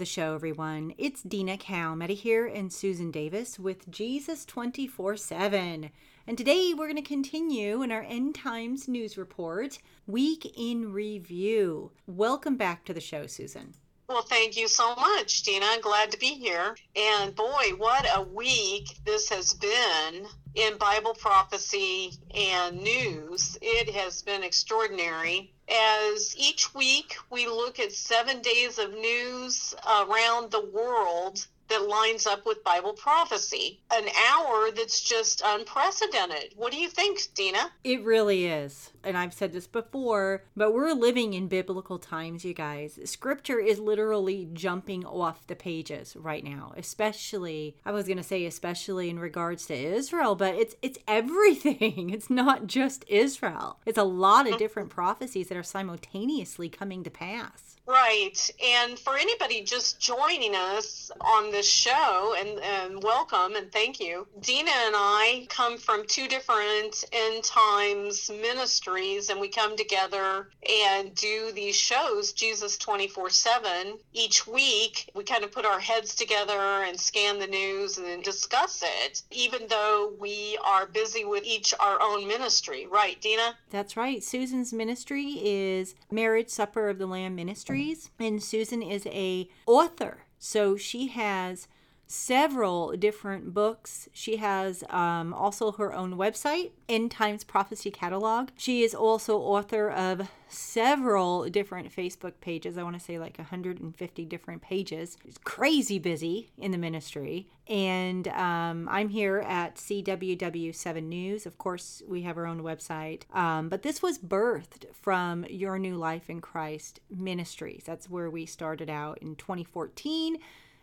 The show, everyone. It's Dina Kalmeta here and Susan Davis with Jesus 24 7. And today we're going to continue in our End Times news report, Week in Review. Welcome back to the show, Susan. Well, thank you so much, Dina. Glad to be here. And boy, what a week this has been in Bible prophecy and news. It has been extraordinary. As each week we look at seven days of news around the world that lines up with Bible prophecy. An hour that's just unprecedented. What do you think, Dina? It really is. And I've said this before, but we're living in biblical times, you guys. Scripture is literally jumping off the pages right now, especially I was going to say especially in regards to Israel, but it's it's everything. It's not just Israel. It's a lot of different prophecies that are simultaneously coming to pass. Right. And for anybody just joining us on this show, and, and welcome and thank you. Dina and I come from two different end times ministries, and we come together and do these shows, Jesus 24 7. Each week, we kind of put our heads together and scan the news and discuss it, even though we are busy with each our own ministry. Right, Dina? That's right. Susan's ministry is Marriage Supper of the Lamb Ministry and Susan is a author. So she has several different books. She has um, also her own website, End Times Prophecy Catalog. She is also author of several different Facebook pages. I want to say like 150 different pages. She's crazy busy in the ministry. And um, I'm here at CWW7 News. Of course, we have our own website. Um, but this was birthed from Your New Life in Christ Ministries. That's where we started out in 2014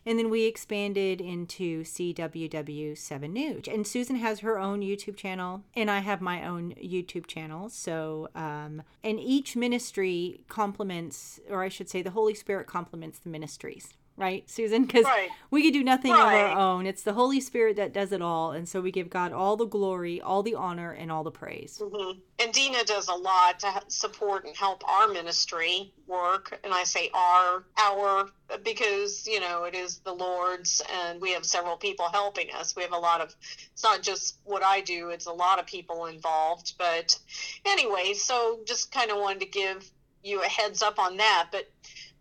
and then we expanded into CWW7 News. And Susan has her own YouTube channel, and I have my own YouTube channel. So, um, and each ministry complements, or I should say, the Holy Spirit complements the ministries right, Susan? Because right. we could do nothing right. of our own. It's the Holy Spirit that does it all. And so we give God all the glory, all the honor, and all the praise. Mm-hmm. And Dina does a lot to support and help our ministry work. And I say our, our, because, you know, it is the Lord's and we have several people helping us. We have a lot of, it's not just what I do, it's a lot of people involved. But anyway, so just kind of wanted to give you a heads up on that. But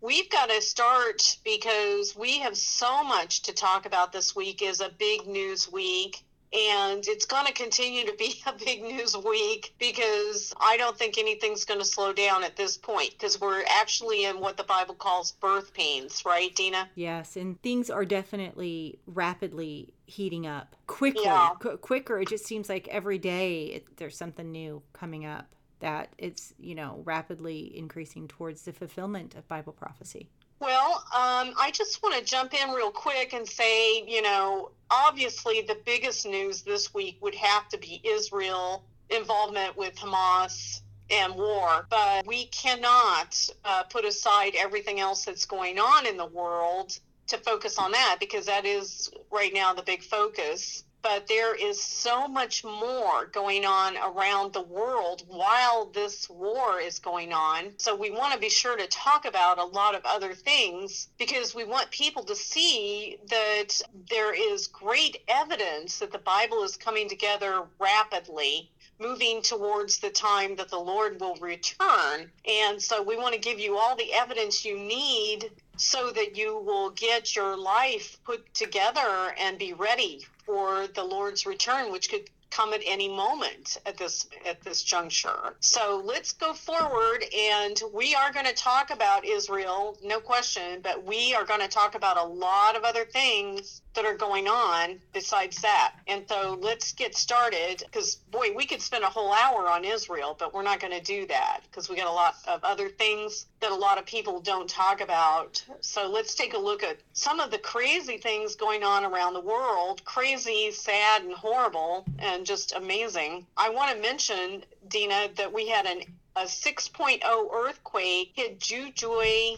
we've got to start because we have so much to talk about this week is a big news week and it's going to continue to be a big news week because I don't think anything's going to slow down at this point because we're actually in what the Bible calls birth pains, right, Dina? Yes, and things are definitely rapidly heating up quickly. Yeah. Qu- quicker. It just seems like every day it, there's something new coming up that it's you know rapidly increasing towards the fulfillment of bible prophecy. Well um, i just want to jump in real quick and say you know obviously the biggest news this week would have to be israel involvement with hamas and war but we cannot uh, put aside everything else that's going on in the world to focus on that because that is right now the big focus but there is so much more going on around the world while this war is going on. So we want to be sure to talk about a lot of other things because we want people to see that there is great evidence that the Bible is coming together rapidly moving towards the time that the Lord will return. And so we want to give you all the evidence you need so that you will get your life put together and be ready for the Lord's return, which could come at any moment at this at this juncture. So let's go forward and we are going to talk about Israel, no question, but we are going to talk about a lot of other things that are going on besides that. And so let's get started because, boy, we could spend a whole hour on Israel, but we're not going to do that because we got a lot of other things that a lot of people don't talk about. So let's take a look at some of the crazy things going on around the world crazy, sad, and horrible, and just amazing. I want to mention, Dina, that we had an, a 6.0 earthquake hit Jujuy,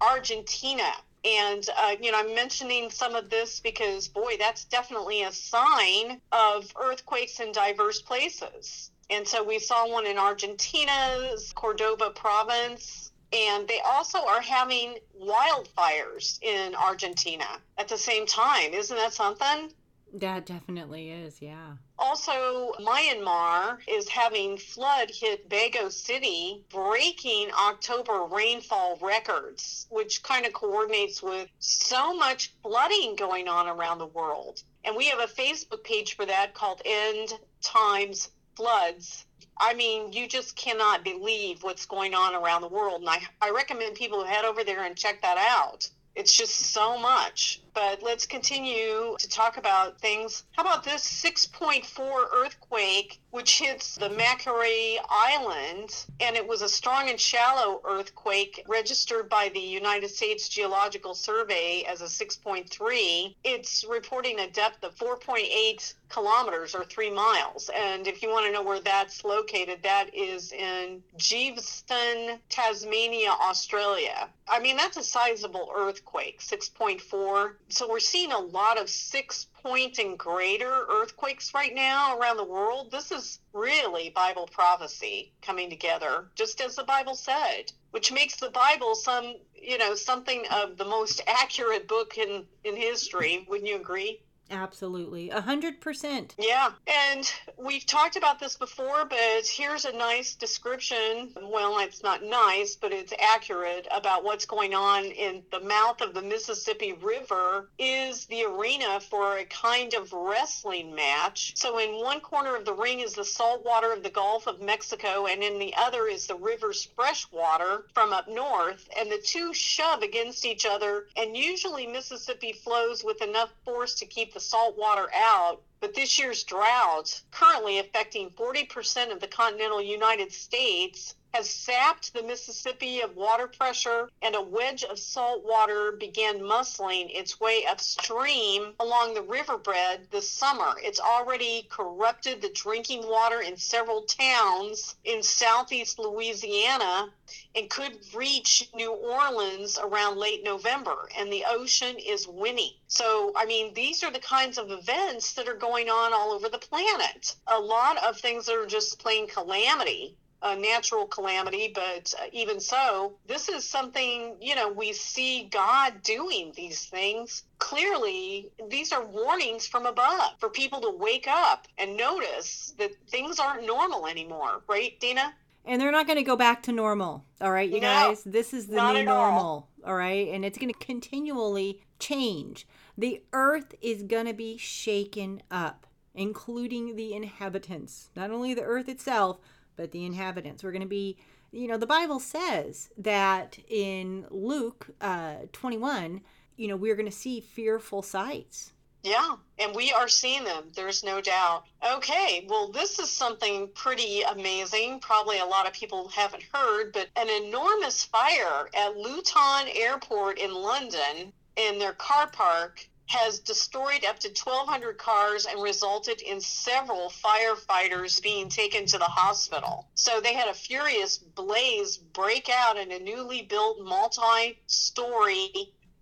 Argentina and, uh, you know, I'm mentioning some of this because, boy, that's definitely a sign of earthquakes in diverse places. And so we saw one in Argentina's Cordoba province. And they also are having wildfires in Argentina at the same time. Isn't that something? That definitely is, yeah. Also, Myanmar is having flood hit Bago City, breaking October rainfall records, which kind of coordinates with so much flooding going on around the world. And we have a Facebook page for that called End Times Floods. I mean, you just cannot believe what's going on around the world. And I, I recommend people head over there and check that out. It's just so much. But let's continue to talk about things. How about this 6.4 earthquake, which hits the Macquarie Island? And it was a strong and shallow earthquake registered by the United States Geological Survey as a 6.3. It's reporting a depth of 4.8 kilometers or three miles. And if you want to know where that's located, that is in Geeveston, Tasmania, Australia. I mean, that's a sizable earthquake, 6.4 so we're seeing a lot of six point and greater earthquakes right now around the world. This is really Bible prophecy coming together, just as the Bible said, which makes the Bible some, you know, something of the most accurate book in in history. Wouldn't you agree? Absolutely. A hundred percent. Yeah. And we've talked about this before, but here's a nice description. Well, it's not nice, but it's accurate about what's going on in the mouth of the Mississippi River is the arena for a kind of wrestling match. So in one corner of the ring is the salt water of the Gulf of Mexico, and in the other is the river's fresh water from up north, and the two shove against each other, and usually Mississippi flows with enough force to keep the salt water out, but this year's drought, currently affecting 40% of the continental United States, has sapped the Mississippi of water pressure, and a wedge of salt water began muscling its way upstream along the riverbed this summer. It's already corrupted the drinking water in several towns in southeast Louisiana and could reach New Orleans around late November, and the ocean is winning. So, I mean, these are the kinds of events that are going on all over the planet. A lot of things that are just plain calamity a natural calamity, but uh, even so, this is something, you know, we see God doing these things. Clearly, these are warnings from above for people to wake up and notice that things aren't normal anymore, right, Dina? And they're not going to go back to normal. All right, you no, guys. This is the new normal. All. all right. And it's going to continually change. The earth is going to be shaken up, including the inhabitants. Not only the earth itself, but the inhabitants. We're going to be, you know, the Bible says that in Luke uh, 21, you know, we're going to see fearful sights. Yeah, and we are seeing them. There's no doubt. Okay, well, this is something pretty amazing. Probably a lot of people haven't heard, but an enormous fire at Luton Airport in London in their car park has destroyed up to 1,200 cars and resulted in several firefighters being taken to the hospital. So they had a furious blaze break out in a newly built multi story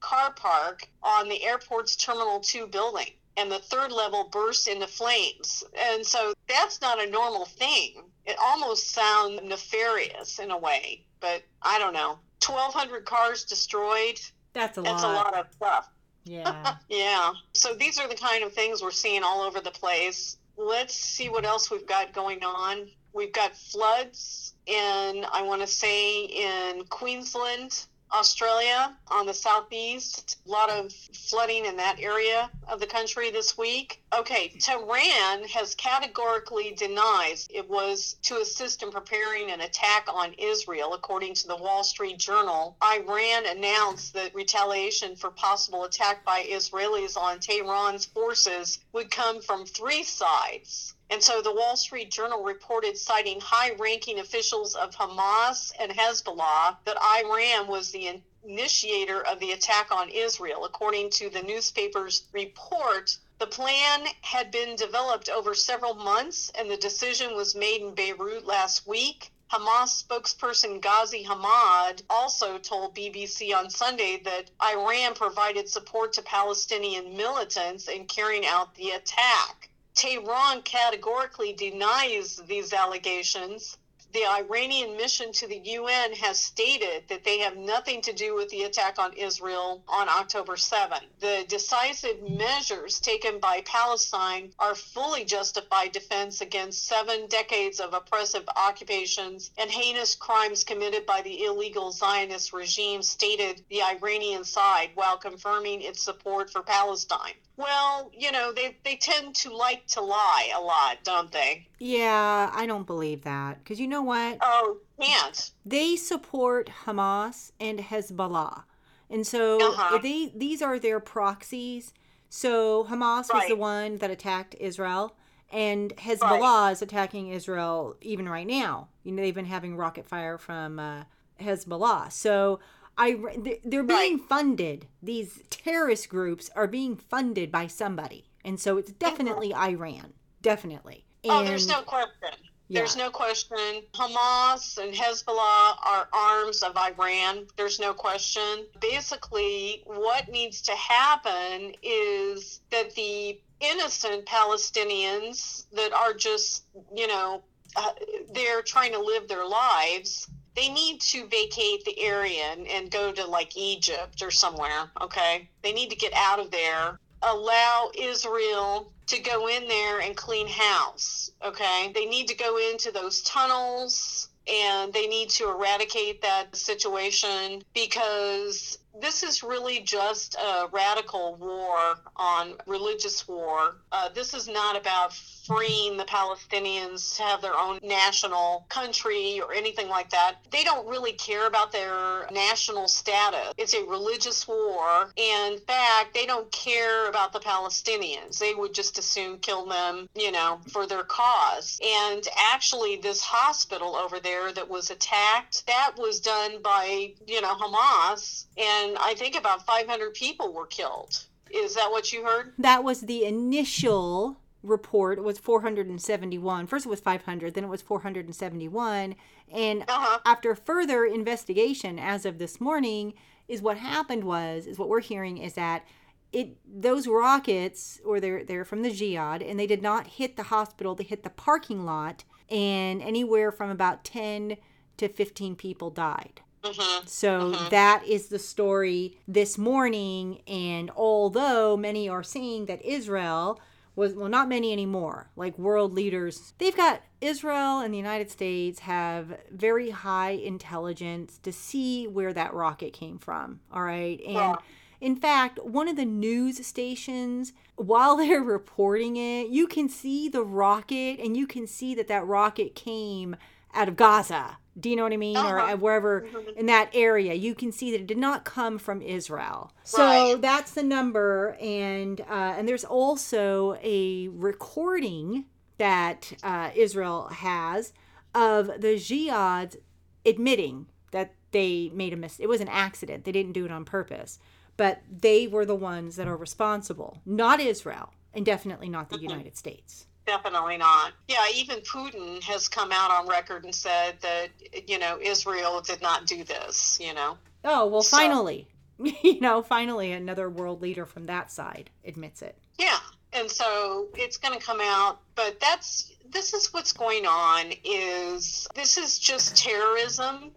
car park on the airport's Terminal 2 building. And the third level burst into flames. And so that's not a normal thing. It almost sounds nefarious in a way, but I don't know. 1,200 cars destroyed. That's a lot. That's a lot of stuff. Yeah. yeah. So these are the kind of things we're seeing all over the place. Let's see what else we've got going on. We've got floods in, I want to say, in Queensland, Australia on the southeast. A lot of flooding in that area of the country this week. Okay, Tehran has categorically denied it was to assist in preparing an attack on Israel, according to the Wall Street Journal. Iran announced that retaliation for possible attack by Israelis on Tehran's forces would come from three sides. And so the Wall Street Journal reported, citing high ranking officials of Hamas and Hezbollah, that Iran was the initiator of the attack on Israel. According to the newspaper's report, the plan had been developed over several months, and the decision was made in Beirut last week. Hamas spokesperson Ghazi Hamad also told BBC on Sunday that Iran provided support to Palestinian militants in carrying out the attack. Tehran categorically denies these allegations. The Iranian mission to the UN has stated that they have nothing to do with the attack on Israel on October 7. The decisive measures taken by Palestine are fully justified defense against seven decades of oppressive occupations and heinous crimes committed by the illegal Zionist regime, stated the Iranian side while confirming its support for Palestine. Well, you know, they, they tend to like to lie a lot, don't they? Yeah, I don't believe that. Because you know what? Oh, can't. They support Hamas and Hezbollah. And so Uh-huh. they these are their proxies. So Hamas was the one that attacked Israel and Hezbollah is attacking Israel even right now. You know they've been having rocket fire from uh, Hezbollah. So I they- they're being funded. These terrorist groups are being funded by somebody. And so it's definitely Iran. Definitely. Oh, there's no question. Yeah. There's no question. Hamas and Hezbollah are arms of Iran. There's no question. Basically, what needs to happen is that the innocent Palestinians that are just, you know, uh, they're trying to live their lives. They need to vacate the area and, and go to like Egypt or somewhere, okay? They need to get out of there allow Israel to go in there and clean house. Okay. They need to go into those tunnels and they need to eradicate that situation because this is really just a radical war on religious war. Uh, this is not about freeing the Palestinians to have their own national country or anything like that. They don't really care about their national status. It's a religious war. And in fact, they don't care about the Palestinians. They would just as soon kill them, you know, for their cause. And actually, this hospital over there that was attacked, that was done by, you know, Hamas. And I think about 500 people were killed. Is that what you heard? that was the initial report it was 471 first it was 500 then it was 471 and Uh-huh. after further investigation as of this morning is what happened was is what we're hearing is that it those rockets or they're they're from the jihad and they did not hit the hospital they hit the parking lot and anywhere from about 10 to 15 people died hmm so Mhm. that is the story this morning. And although many are saying that Israel was, well, not many anymore, like world leaders, they've got Israel and the United States have very high intelligence to see where that rocket came from. All right. And Yeah. in fact, one of the news stations, while they're reporting it, you can see the rocket and you can see that that rocket came out of Gaza. Do you know what I mean? Or Uh-huh. wherever Mhm. in that area, you can see that it did not come from Israel. So Right. that's the number, and uh, and there's also a recording that uh, Israel has of the jihads admitting that they made a mistake. It was an accident. They didn't do it on purpose, but they were the ones that are responsible, not Israel, and definitely not the United States. Definitely not. Yeah, even Putin has come out on record and said that, you know, Israel did not do this, you know. Oh well, So- finally, you know, finally another world leader from that side admits it. Yeah. And so it's going to come out, but that's this is what's going on is this is just terrorism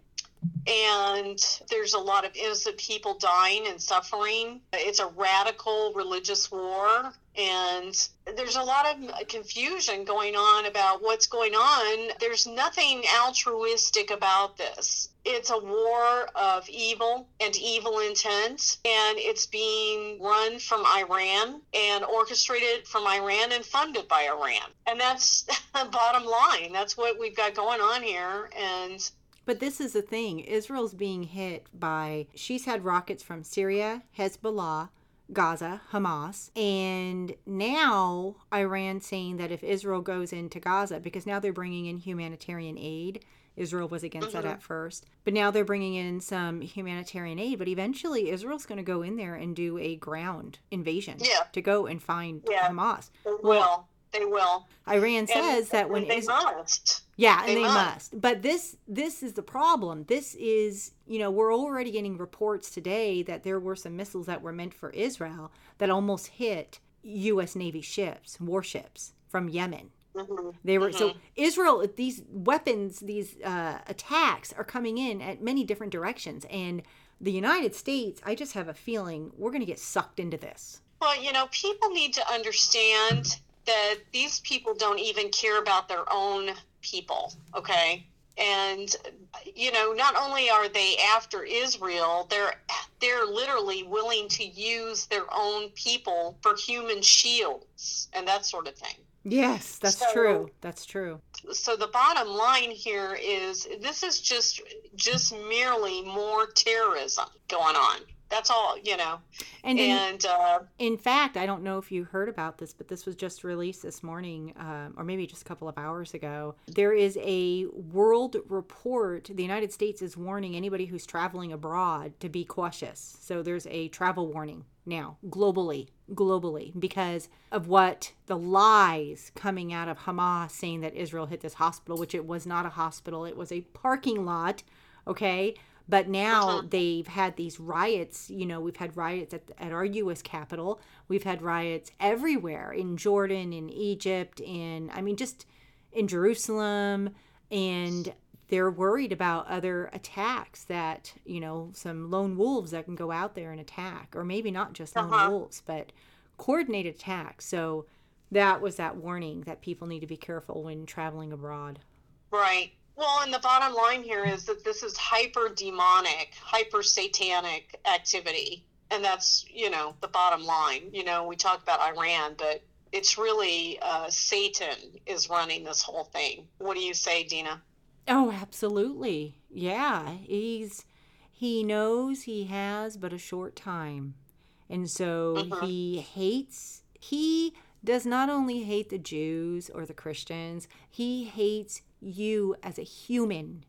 and there's a lot of innocent people dying and suffering. It's a radical religious war and there's a lot of confusion going on about what's going on. There's nothing altruistic about this. It's a war of evil and evil intent, and it's being run from Iran and orchestrated from Iran and funded by Iran. And that's the bottom line. That's what we've got going on here. And But this is the thing Israel's being hit by, she's had rockets from Syria, Hezbollah, Gaza, Hamas, and now Iran saying that if Israel goes into Gaza, because now they're bringing in humanitarian aid. Israel was against that Mhm. at first, but now they're bringing in some humanitarian aid. But eventually, Israel's going to go in there and do a ground invasion Yeah. to go and find Yeah. Hamas. Well. They will. Iran And- says that when they Is- must. yeah, and They they must. must. But this this is the problem. This is, you know, we're already getting reports today that there were some missiles that were meant for Israel that almost hit US Navy ships, warships from Yemen. Mhm. They were so Mhm. Israel. These weapons, these uh, attacks are coming in at many different directions, and the United States. I just have a feeling we're going to get sucked into this. Well, you know, people need to understand that these people don't even care about their own people, okay? And you know, not only are they after Israel, they're they're literally willing to use their own people for human shields and that sort of thing. Yes, that's So- true. That's true. So the bottom line here is this is just just merely more terrorism going on. That's all, you know. And in, And uh, in fact, I don't know if you heard about this, but this was just released this morning, um, or maybe just a couple of hours ago. There is a world report. The United States is warning anybody who's traveling abroad to be cautious. So there's a travel warning now, globally, globally, because of what the lies coming out of Hamas saying that Israel hit this hospital, which it was not a hospital, it was a parking lot. Okay. But now Uh-huh. they've had these riots. You know, we've had riots at, at our U.S. Capitol. We've had riots everywhere in Jordan, in Egypt, in, I mean, just in Jerusalem. And they're worried about other attacks that, you know, some lone wolves that can go out there and attack, or maybe not just lone Uh-huh. wolves, but coordinated attacks. So that was that warning that people need to be careful when traveling abroad. Right. Well, and the bottom line here is that this is hyper demonic, hyper satanic activity. And that's, you know, the bottom line. You know, we talk about Iran, but it's really uh, Satan is running this whole thing. What do you say, Dina? Oh, absolutely. Yeah, he's he knows he has but a short time. And so Mhm. he hates he does not only hate the Jews or the Christians, he hates you as a human.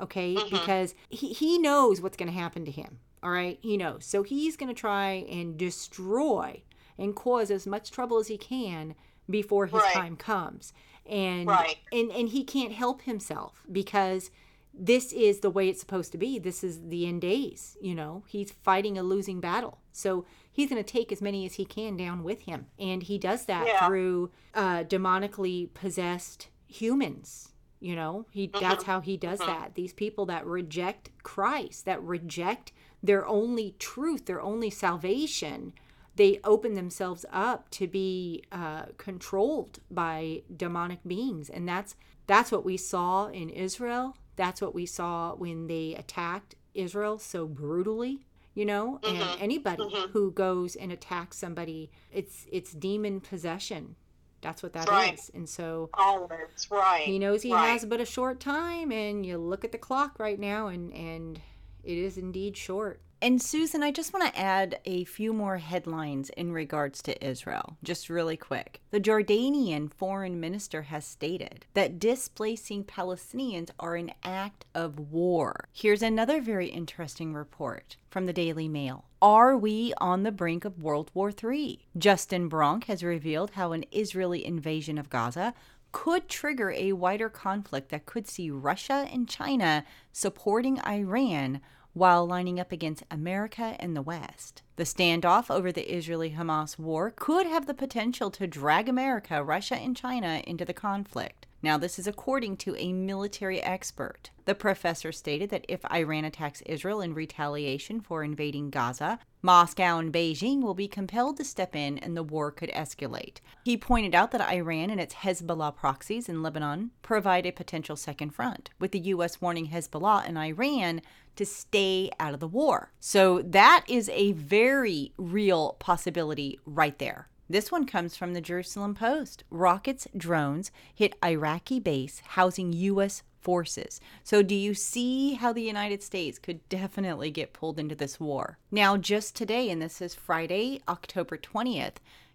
Okay? Mhm. Because he, he knows what's going to happen to him. All right? He knows. So he's going to try and destroy and cause as much trouble as he can before his Right. time comes. And Right. and and he can't help himself because this is the way it's supposed to be. This is the end days, you know. He's fighting a losing battle. So he's going to take as many as he can down with him. And he does that Yeah. through uh demonically possessed humans. You know, he that's how he does Mhm. that. These people that reject Christ, that reject their only truth, their only salvation, they open themselves up to be uh, controlled by demonic beings, and that's that's what we saw in Israel. That's what we saw when they attacked Israel so brutally. You know, and Mhm. anybody Mhm. who goes and attacks somebody, it's it's demon possession. That's what that is. Right. And so oh, Always. Right. he knows he right. has but a short time, and you look at the clock right now, and and it is indeed short. And Susan, I just want to add a few more headlines in regards to Israel, just really quick. The Jordanian foreign minister has stated that displacing Palestinians are an act of war. Here's another very interesting report from the Daily Mail. Are we on the brink of World War III? Justin Bronk has revealed how an Israeli invasion of Gaza could trigger a wider conflict that could see Russia and China supporting Iran while lining up against America and the West. The standoff over the Israeli Hamas war could have the potential to drag America, Russia, and China into the conflict. Now, this is according to a military expert. The professor stated that if Iran attacks Israel in retaliation for invading Gaza, Moscow and Beijing will be compelled to step in and the war could escalate. He pointed out that Iran and its Hezbollah proxies in Lebanon provide a potential second front, with the U.S. warning Hezbollah and Iran to stay out of the war. So that is a very real possibility right there. This one comes from the Jerusalem Post. Rockets, drones hit Iraqi base housing U.S. forces. So, do you see how the United States could definitely get pulled into this war? Now, just today, and this is Friday, October 20th,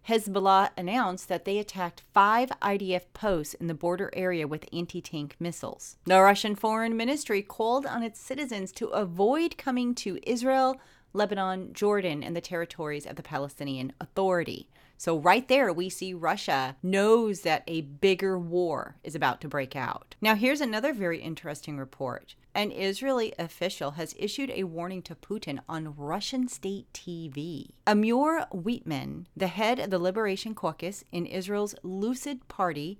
Hezbollah announced that they attacked five IDF posts in the border area with anti tank missiles. The Russian Foreign Ministry called on its citizens to avoid coming to Israel, Lebanon, Jordan, and the territories of the Palestinian Authority. So, right there, we see Russia knows that a bigger war is about to break out. Now, here's another very interesting report. An Israeli official has issued a warning to Putin on Russian state TV. Amir Weitmann, the head of the Liberation Caucus in Israel's Likud Party,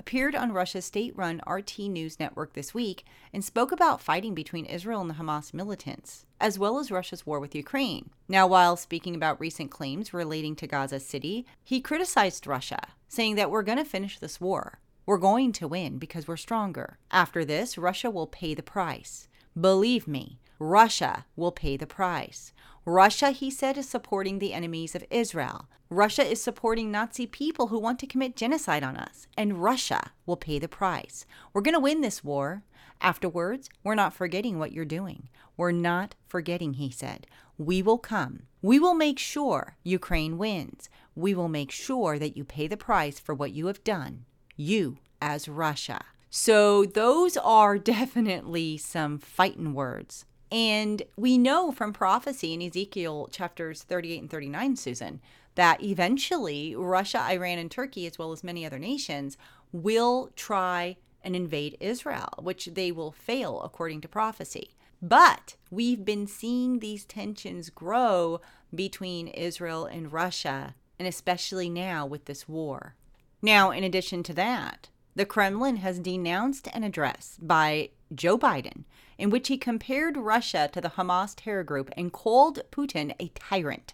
appeared on Russia's state run RT News network this week and spoke about fighting between Israel and the Hamas militants, as well as Russia's war with Ukraine. Now, while speaking about recent claims relating to Gaza City, he criticized Russia, saying that we're going to finish this war. We're going to win because we're stronger. After this, Russia will pay the price. Believe me, Russia will pay the price. Russia, he said, is supporting the enemies of Israel. Russia is supporting Nazi people who want to commit genocide on us, and Russia will pay the price. We're going to win this war. Afterwards, we're not forgetting what you're doing. We're not forgetting, he said. We will come. We will make sure Ukraine wins. We will make sure that you pay the price for what you have done. You as Russia. So, those are definitely some fighting words. And we know from prophecy in Ezekiel chapters 38 and 39, Susan, that eventually Russia, Iran, and Turkey, as well as many other nations, will try and invade Israel, which they will fail according to prophecy. But we've been seeing these tensions grow between Israel and Russia, and especially now with this war. Now, in addition to that, the Kremlin has denounced an address by Joe Biden in which he compared Russia to the Hamas terror group and called Putin a tyrant.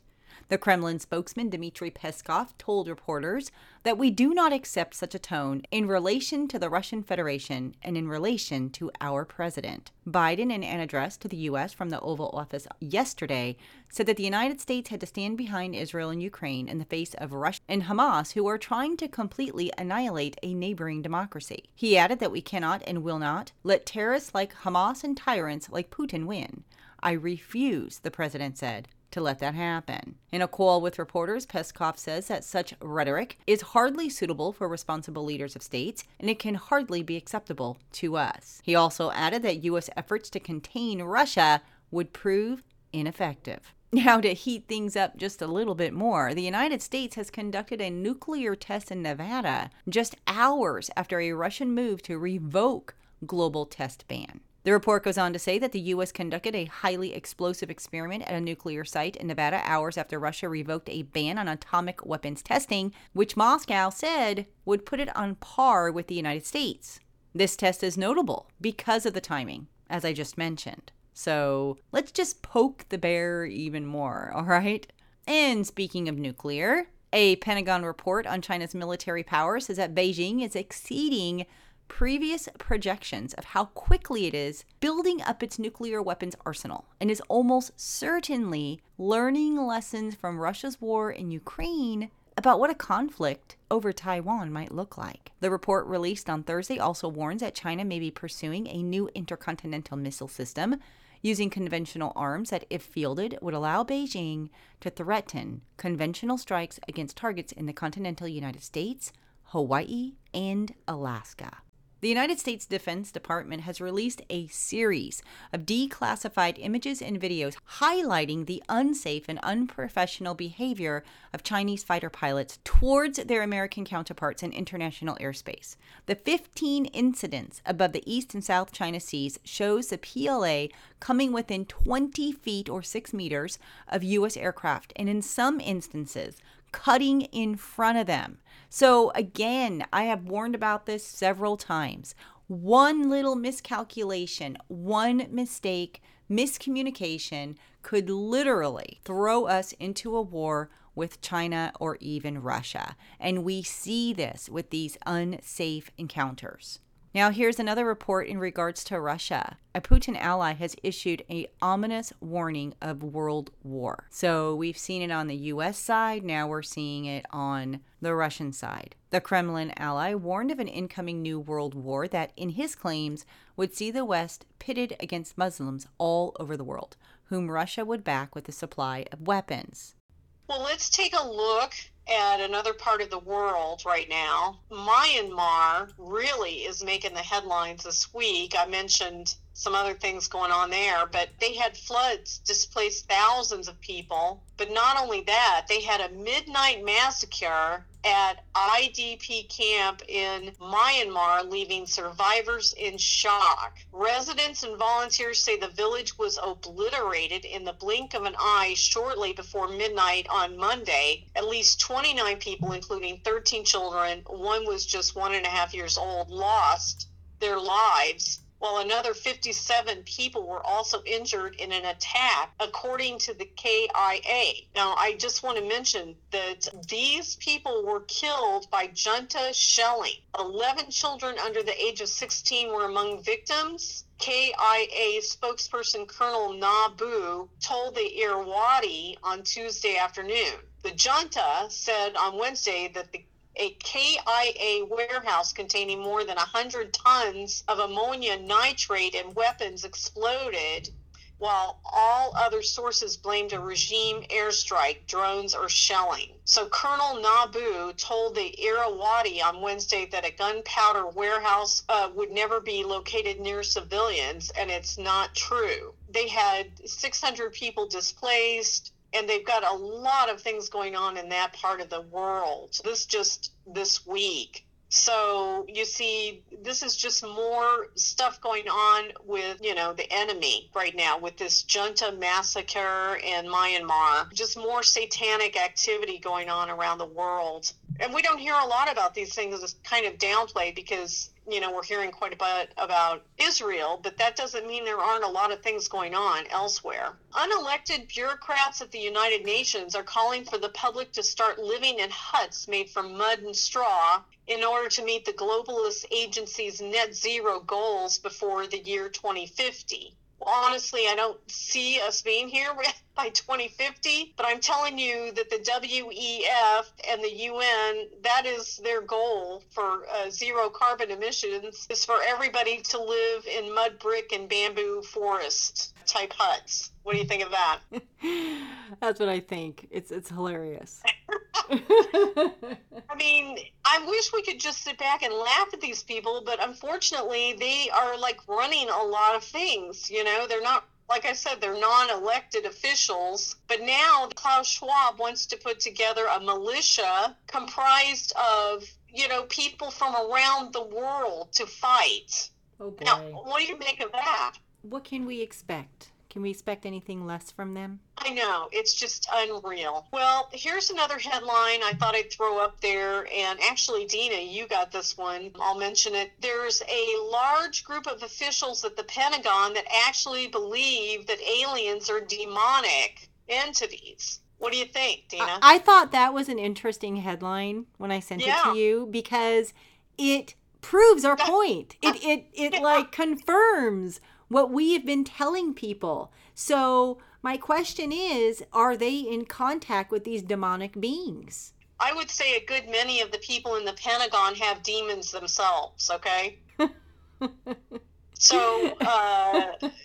The Kremlin spokesman Dmitry Peskov told reporters that we do not accept such a tone in relation to the Russian Federation and in relation to our president. Biden, in an address to the U.S. from the Oval Office yesterday, said that the United States had to stand behind Israel and Ukraine in the face of Russia and Hamas, who are trying to completely annihilate a neighboring democracy. He added that we cannot and will not let terrorists like Hamas and tyrants like Putin win. I refuse, the president said to let that happen. In a call with reporters, Peskov says that such rhetoric is hardly suitable for responsible leaders of states, and it can hardly be acceptable to us. He also added that U.S. efforts to contain Russia would prove ineffective. Now, to heat things up just a little bit more, the United States has conducted a nuclear test in Nevada just hours after a Russian move to revoke global test ban. The report goes on to say that the U.S. conducted a highly explosive experiment at a nuclear site in Nevada hours after Russia revoked a ban on atomic weapons testing, which Moscow said would put it on par with the United States. This test is notable because of the timing, as I just mentioned. So let's just poke the bear even more, all right? And speaking of nuclear, a Pentagon report on China's military power says that Beijing is exceeding previous projections of how quickly it is building up its nuclear weapons arsenal and is almost certainly learning lessons from Russia's war in Ukraine about what a conflict over Taiwan might look like. The report released on Thursday also warns that China may be pursuing a new intercontinental missile system using conventional arms that, if fielded, would allow Beijing to threaten conventional strikes against targets in the continental United States, Hawaii, and Alaska. The United States Defense Department has released a series of declassified images and videos highlighting the unsafe and unprofessional behavior of Chinese fighter pilots towards their American counterparts in international airspace. The 15 incidents above the East and South China Seas shows the PLA coming within 20 feet or 6 meters of U.S. aircraft, and in some instances, cutting in front of them. So, again, I have warned about this several times. One little miscalculation, one mistake, miscommunication could literally throw us into a war with China or even Russia. And we see this with these unsafe encounters. Now, here's another report in regards to Russia. A Putin ally has issued a ominous warning of world war. So we've seen it on the US side, now we're seeing it on the Russian side. The Kremlin ally warned of an incoming new world war that, in his claims, would see the West pitted against Muslims all over the world, whom Russia would back with a supply of weapons. Well, let's take a look at another part of the world right now. Myanmar really is making the headlines this week. I mentioned some other things going on there. But they had floods displaced thousands of people. But not only that, they had a midnight massacre at IDP camp in Myanmar, leaving survivors in shock. Residents and volunteers say the village was obliterated in the blink of an eye shortly before midnight on Monday. At least 29 people, including 13 children, one was just one and a half years old, lost their lives while another 57 people were also injured in an attack, according to the KIA. Now, I just want to mention that these people were killed by junta shelling. 11 children under the age of 16 were among victims. KIA spokesperson Colonel Naw Bu told the Irrawaddy on Tuesday afternoon. The junta said on Wednesday that the a KIA warehouse containing more than 100 tons of ammonia nitrate and weapons exploded, while all other sources blamed a regime airstrike, drones, or shelling. So Colonel Naw Bu told the Irrawaddy on Wednesday that a gunpowder warehouse uh, would never be located near civilians, and it's not true. They had 600 people displaced and they've got a lot of things going on in that part of the world. This just this week. So you see, this is just more stuff going on with, you know, the enemy right now with this junta massacre in Myanmar. Just more satanic activity going on around the world. And we don't hear a lot about these things. It's kind of downplayed because you know, we're hearing quite a bit about Israel, but that doesn't mean there aren't a lot of things going on elsewhere. Unelected bureaucrats at the United Nations are calling for the public to start living in huts made from mud and straw in order to meet the globalist agency's net zero goals before the year 2050 honestly, I don't see us being here by 2050. But I'm telling you that the WEF and the UN, that is their goal for uh, zero carbon emissions, is for everybody to live in mud brick and bamboo forest type huts. What do you think of that? That's what I think. It's it's hilarious. I mean, I wish we could just sit back and laugh at these people, but unfortunately, they are like running a lot of things. You know, they're not like I said, they're non elected officials. But now Klaus Schwab wants to put together a militia comprised of, you know, people from around the world to fight. Oh boy. Now, what do you make of that? What can we expect? Can we expect anything less from them? I know. It's just unreal. Well, here's another headline I thought I'd throw up there. And actually, Dina, you got this one. I'll mention it. There's a large group of officials at the Pentagon that actually believe that aliens are demonic entities. What do you think, Dina? I, I thought that was an interesting headline when I sent Yeah. it to you because it proves our point. It it it like confirms what we have been telling people. So my question is, are they in contact with these demonic beings? I would say a good many of the people in the Pentagon have demons themselves, okay? so, uh,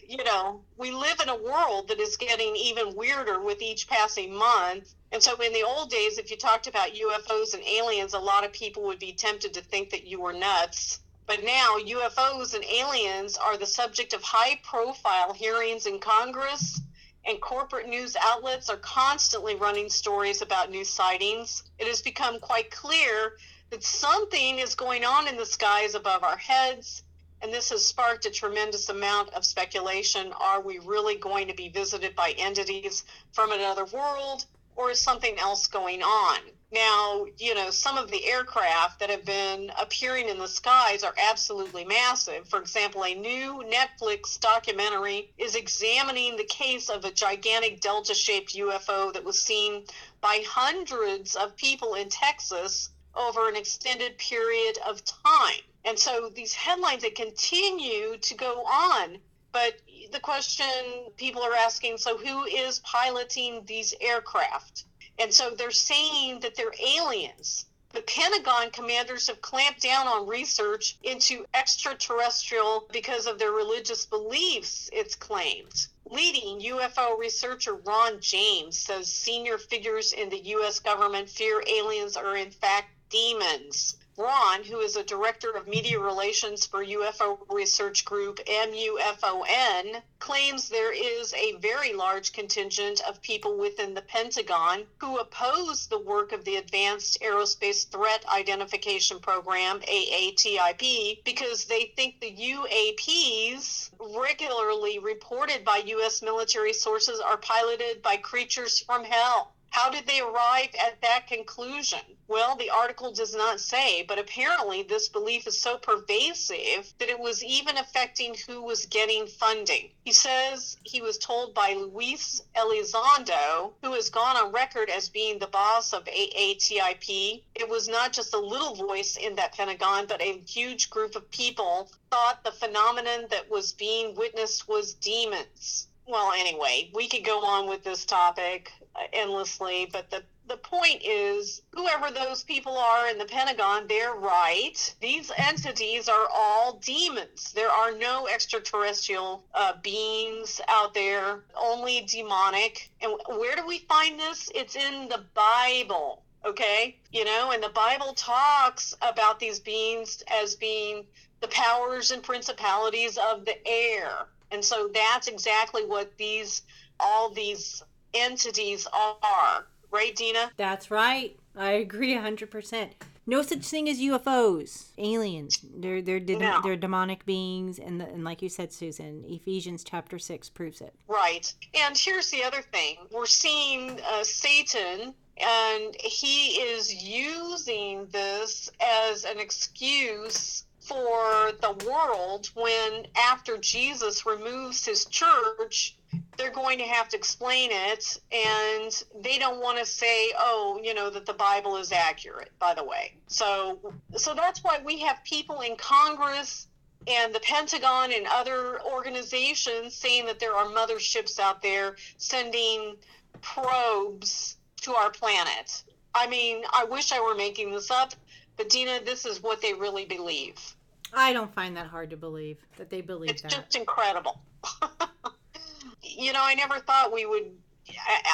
you know, we live in a world that is getting even weirder with each passing month. And so, in the old days, if you talked about UFOs and aliens, a lot of people would be tempted to think that you were nuts. But now, UFOs and aliens are the subject of high profile hearings in Congress, and corporate news outlets are constantly running stories about new sightings. It has become quite clear that something is going on in the skies above our heads, and this has sparked a tremendous amount of speculation. Are we really going to be visited by entities from another world, or is something else going on? Now, you know, some of the aircraft that have been appearing in the skies are absolutely massive. For example, a new Netflix documentary is examining the case of a gigantic delta shaped UFO that was seen by hundreds of people in Texas over an extended period of time. And so these headlines they continue to go on. But the question people are asking so who is piloting these aircraft? And so they're saying that they're aliens. The Pentagon commanders have clamped down on research into extraterrestrial because of their religious beliefs, it's claimed. Leading UFO researcher Ron James says senior figures in the U.S. government fear aliens are in fact demons. Braun, who is a director of media relations for UFO research group MUFON, claims there is a very large contingent of people within the Pentagon who oppose the work of the Advanced Aerospace Threat Identification Program, AATIP, because they think the UAPs regularly reported by U.S. military sources are piloted by creatures from hell. How did they arrive at that conclusion? Well, the article does not say, but apparently this belief is so pervasive that it was even affecting who was getting funding. He says he was told by Luis Elizondo, who has gone on record as being the boss of AATIP, it was not just a little voice in that Pentagon, but a huge group of people thought the phenomenon that was being witnessed was demons well, anyway, we could go on with this topic endlessly, but the the point is, whoever those people are in the Pentagon, they're right. These entities are all demons. There are no extraterrestrial uh, beings out there, only demonic. And where do we find this? It's in the Bible, okay? You know, and the Bible talks about these beings as being the powers and principalities of the air. And so that's exactly what these all these entities are. Right, Dina? That's right. I agree 100%. No such thing as UFOs, aliens. They're they're de- no. they're demonic beings, and the, and like you said, Susan, Ephesians chapter six proves it. Right. And here's the other thing: we're seeing uh, Satan, and he is using this as an excuse for the world when after Jesus removes his church, they're going to have to explain it and they don't want to say oh you know that the bible is accurate by the way. So so that's why we have people in congress and the pentagon and other organizations saying that there are motherships out there sending probes to our planet. I mean i wish i were making this up but dina this is what they really believe I don't find that hard to believe that they believe it's that. just incredible. you know, I never thought we would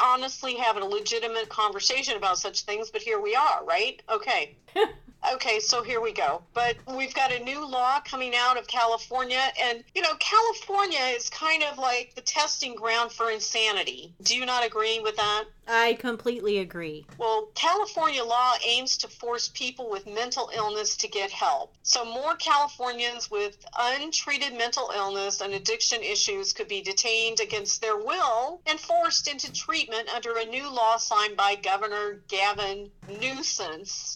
honestly have a legitimate conversation about such things, but here we are, right? Okay. okay, so here we go. But we've got a new law coming out of California, and you know, California is kind of like the testing ground for insanity. Do you not agree with that? I completely agree. Well, California law aims to force people with mental illness to get help. So, more Californians with untreated mental illness and addiction issues could be detained against their will and forced into treatment under a new law signed by Governor Gavin Newsom.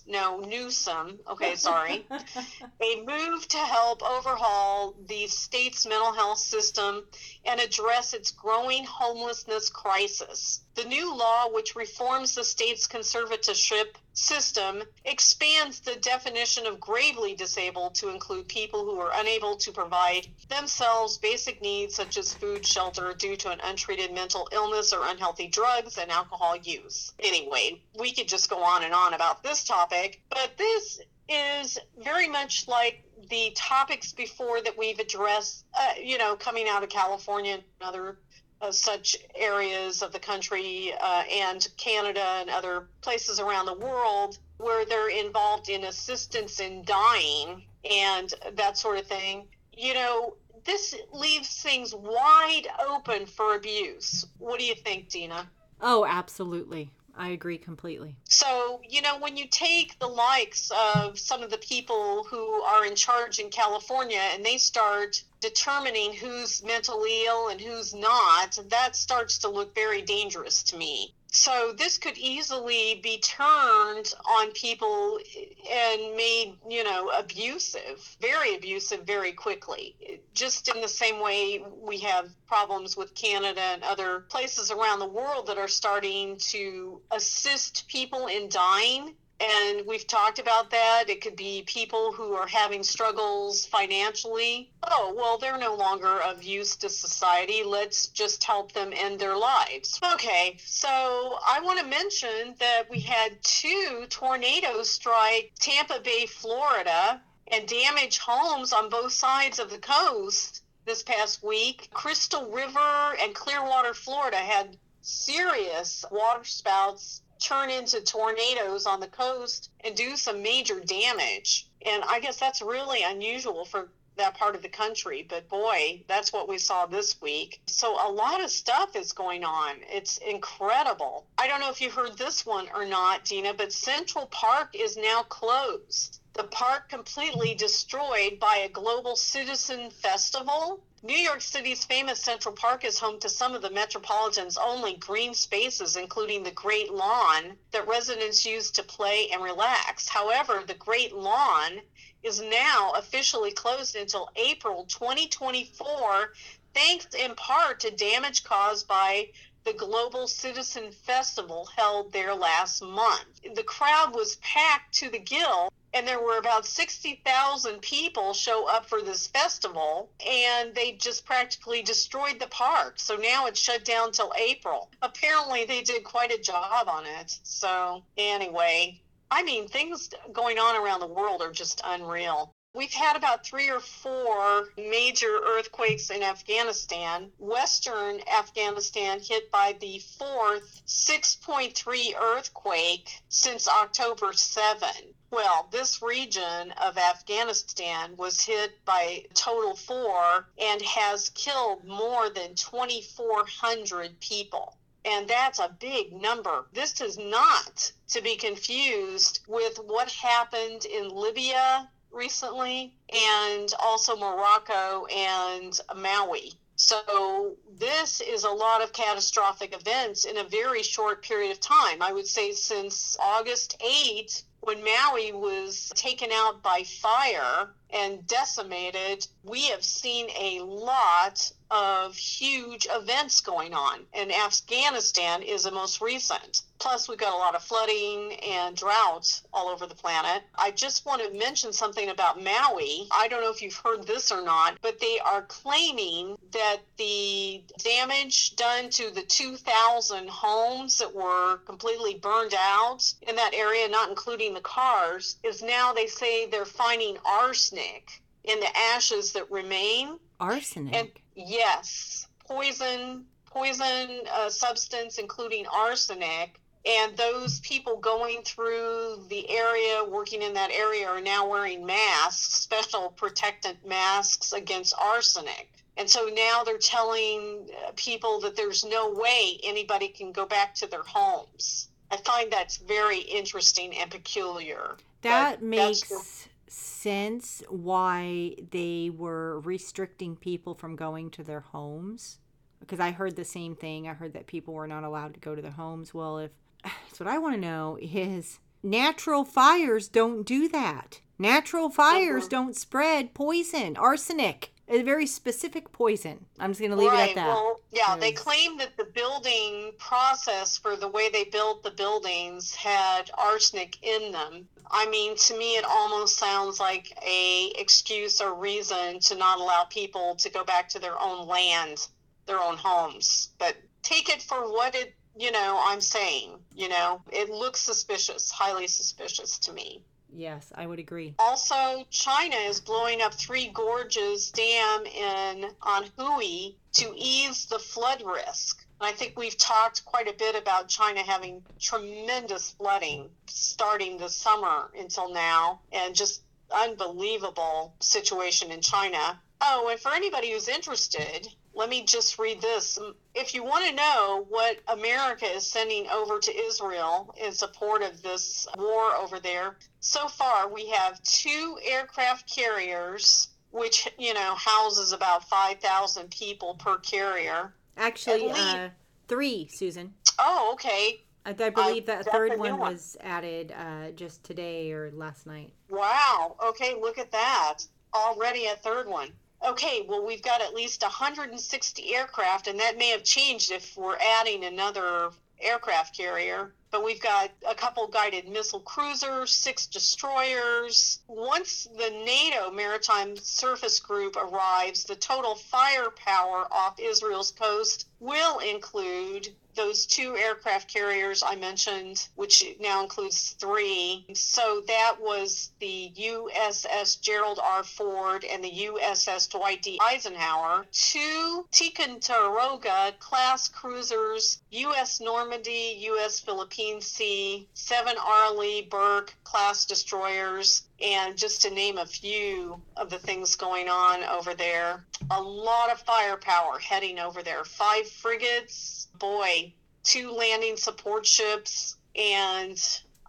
No, Newsom. Okay, sorry. a move to help overhaul the state's mental health system and address its growing homelessness crisis. The new law, which reforms the state's conservatorship system, expands the definition of gravely disabled to include people who are unable to provide themselves basic needs such as food, shelter due to an untreated mental illness or unhealthy drugs and alcohol use. Anyway, we could just go on and on about this topic, but this is very much like the topics before that we've addressed, uh, you know, coming out of California and other uh, such areas of the country uh, and Canada and other places around the world where they're involved in assistance in dying and that sort of thing. You know, this leaves things wide open for abuse. What do you think, Dina? Oh, absolutely. I agree completely. So, you know, when you take the likes of some of the people who are in charge in California and they start determining who's mentally ill and who's not, that starts to look very dangerous to me. So this could easily be turned on people and made, you know, abusive, very abusive very quickly. Just in the same way we have problems with Canada and other places around the world that are starting to assist people in dying and we've talked about that. It could be people who are having struggles financially. Oh, well, they're no longer of use to society. Let's just help them end their lives. Okay, so I want to mention that we had two tornadoes strike Tampa Bay, Florida, and damage homes on both sides of the coast this past week. Crystal River and Clearwater, Florida had serious water spouts turn into tornadoes on the coast and do some major damage. And I guess that's really unusual for that part of the country. But boy, that's what we saw this week. So a lot of stuff is going on. It's incredible. I don't know if you heard this one or not, Dina, but Central Park is now closed. The park completely destroyed by a global citizen festival. New York City's famous Central Park is home to some of the metropolitan's only green spaces, including the Great Lawn that residents use to play and relax. However, the Great Lawn is now officially closed until April 2024, thanks in part to damage caused by the Global Citizen Festival held there last month. The crowd was packed to the gill, and there were about 60,000 people show up for this festival, and they just practically destroyed the park. So now it's shut down till April. Apparently, they did quite a job on it. So, anyway, I mean, things going on around the world are just unreal. We've had about three or four major earthquakes in Afghanistan. Western Afghanistan hit by the fourth 6.3 earthquake since October 7. Well, this region of Afghanistan was hit by total four and has killed more than 2,400 people. And that's a big number. This is not to be confused with what happened in Libya recently and also Morocco and Maui. So, this is a lot of catastrophic events in a very short period of time. I would say since August 8, when Maui was taken out by fire and decimated, we have seen a lot of huge events going on, and Afghanistan is the most recent. Plus, we've got a lot of flooding and drought all over the planet. I just want to mention something about Maui. I don't know if you've heard this or not, but they are claiming that the damage done to the 2,000 homes that were completely burned out in that area, not including the cars, is now they say they're finding arsenic in the ashes that remain. Arsenic? And yes, poison, poison uh, substance, including arsenic. And those people going through the area, working in that area, are now wearing masks, special protectant masks against arsenic. And so now they're telling uh, people that there's no way anybody can go back to their homes. I find that's very interesting and peculiar. That, that makes sense why they were restricting people from going to their homes because I heard the same thing. I heard that people were not allowed to go to their homes. Well, if so, what I want to know is natural fires don't do that. Natural fires uh-huh. don't spread poison, arsenic a very specific poison. I'm just going to leave right. it at that. Well, yeah, they claim that the building process for the way they built the buildings had arsenic in them. I mean, to me, it almost sounds like a excuse or reason to not allow people to go back to their own land, their own homes. But take it for what it, you know, I'm saying. You know, it looks suspicious, highly suspicious to me. Yes, I would agree. Also, China is blowing up Three Gorges Dam in on Hui to ease the flood risk. I think we've talked quite a bit about China having tremendous flooding starting this summer until now, and just unbelievable situation in China. Oh, and for anybody who's interested, let me just read this. If you want to know what America is sending over to Israel in support of this war over there, so far we have two aircraft carriers, which, you know, houses about 5,000 people per carrier. Actually, uh, three, Susan. Oh, okay. I, I believe that third one, one, was added uh, just today or last night. Wow. Okay, look at that. Already a third one. Okay, well, we've got at least 160 aircraft, and that may have changed if we're adding another aircraft carrier. But we've got a couple guided missile cruisers, six destroyers. Once the NATO Maritime Surface Group arrives, the total firepower off Israel's coast will include those two aircraft carriers I mentioned, which now includes three. So that was the USS Gerald R. Ford and the USS Dwight D. Eisenhower, two Ticonderoga class cruisers, US Normandy, US Philippines 19C, seven Arleigh Burke class destroyers, and just to name a few of the things going on over there. A lot of firepower heading over there. Five frigates, boy, two landing support ships, and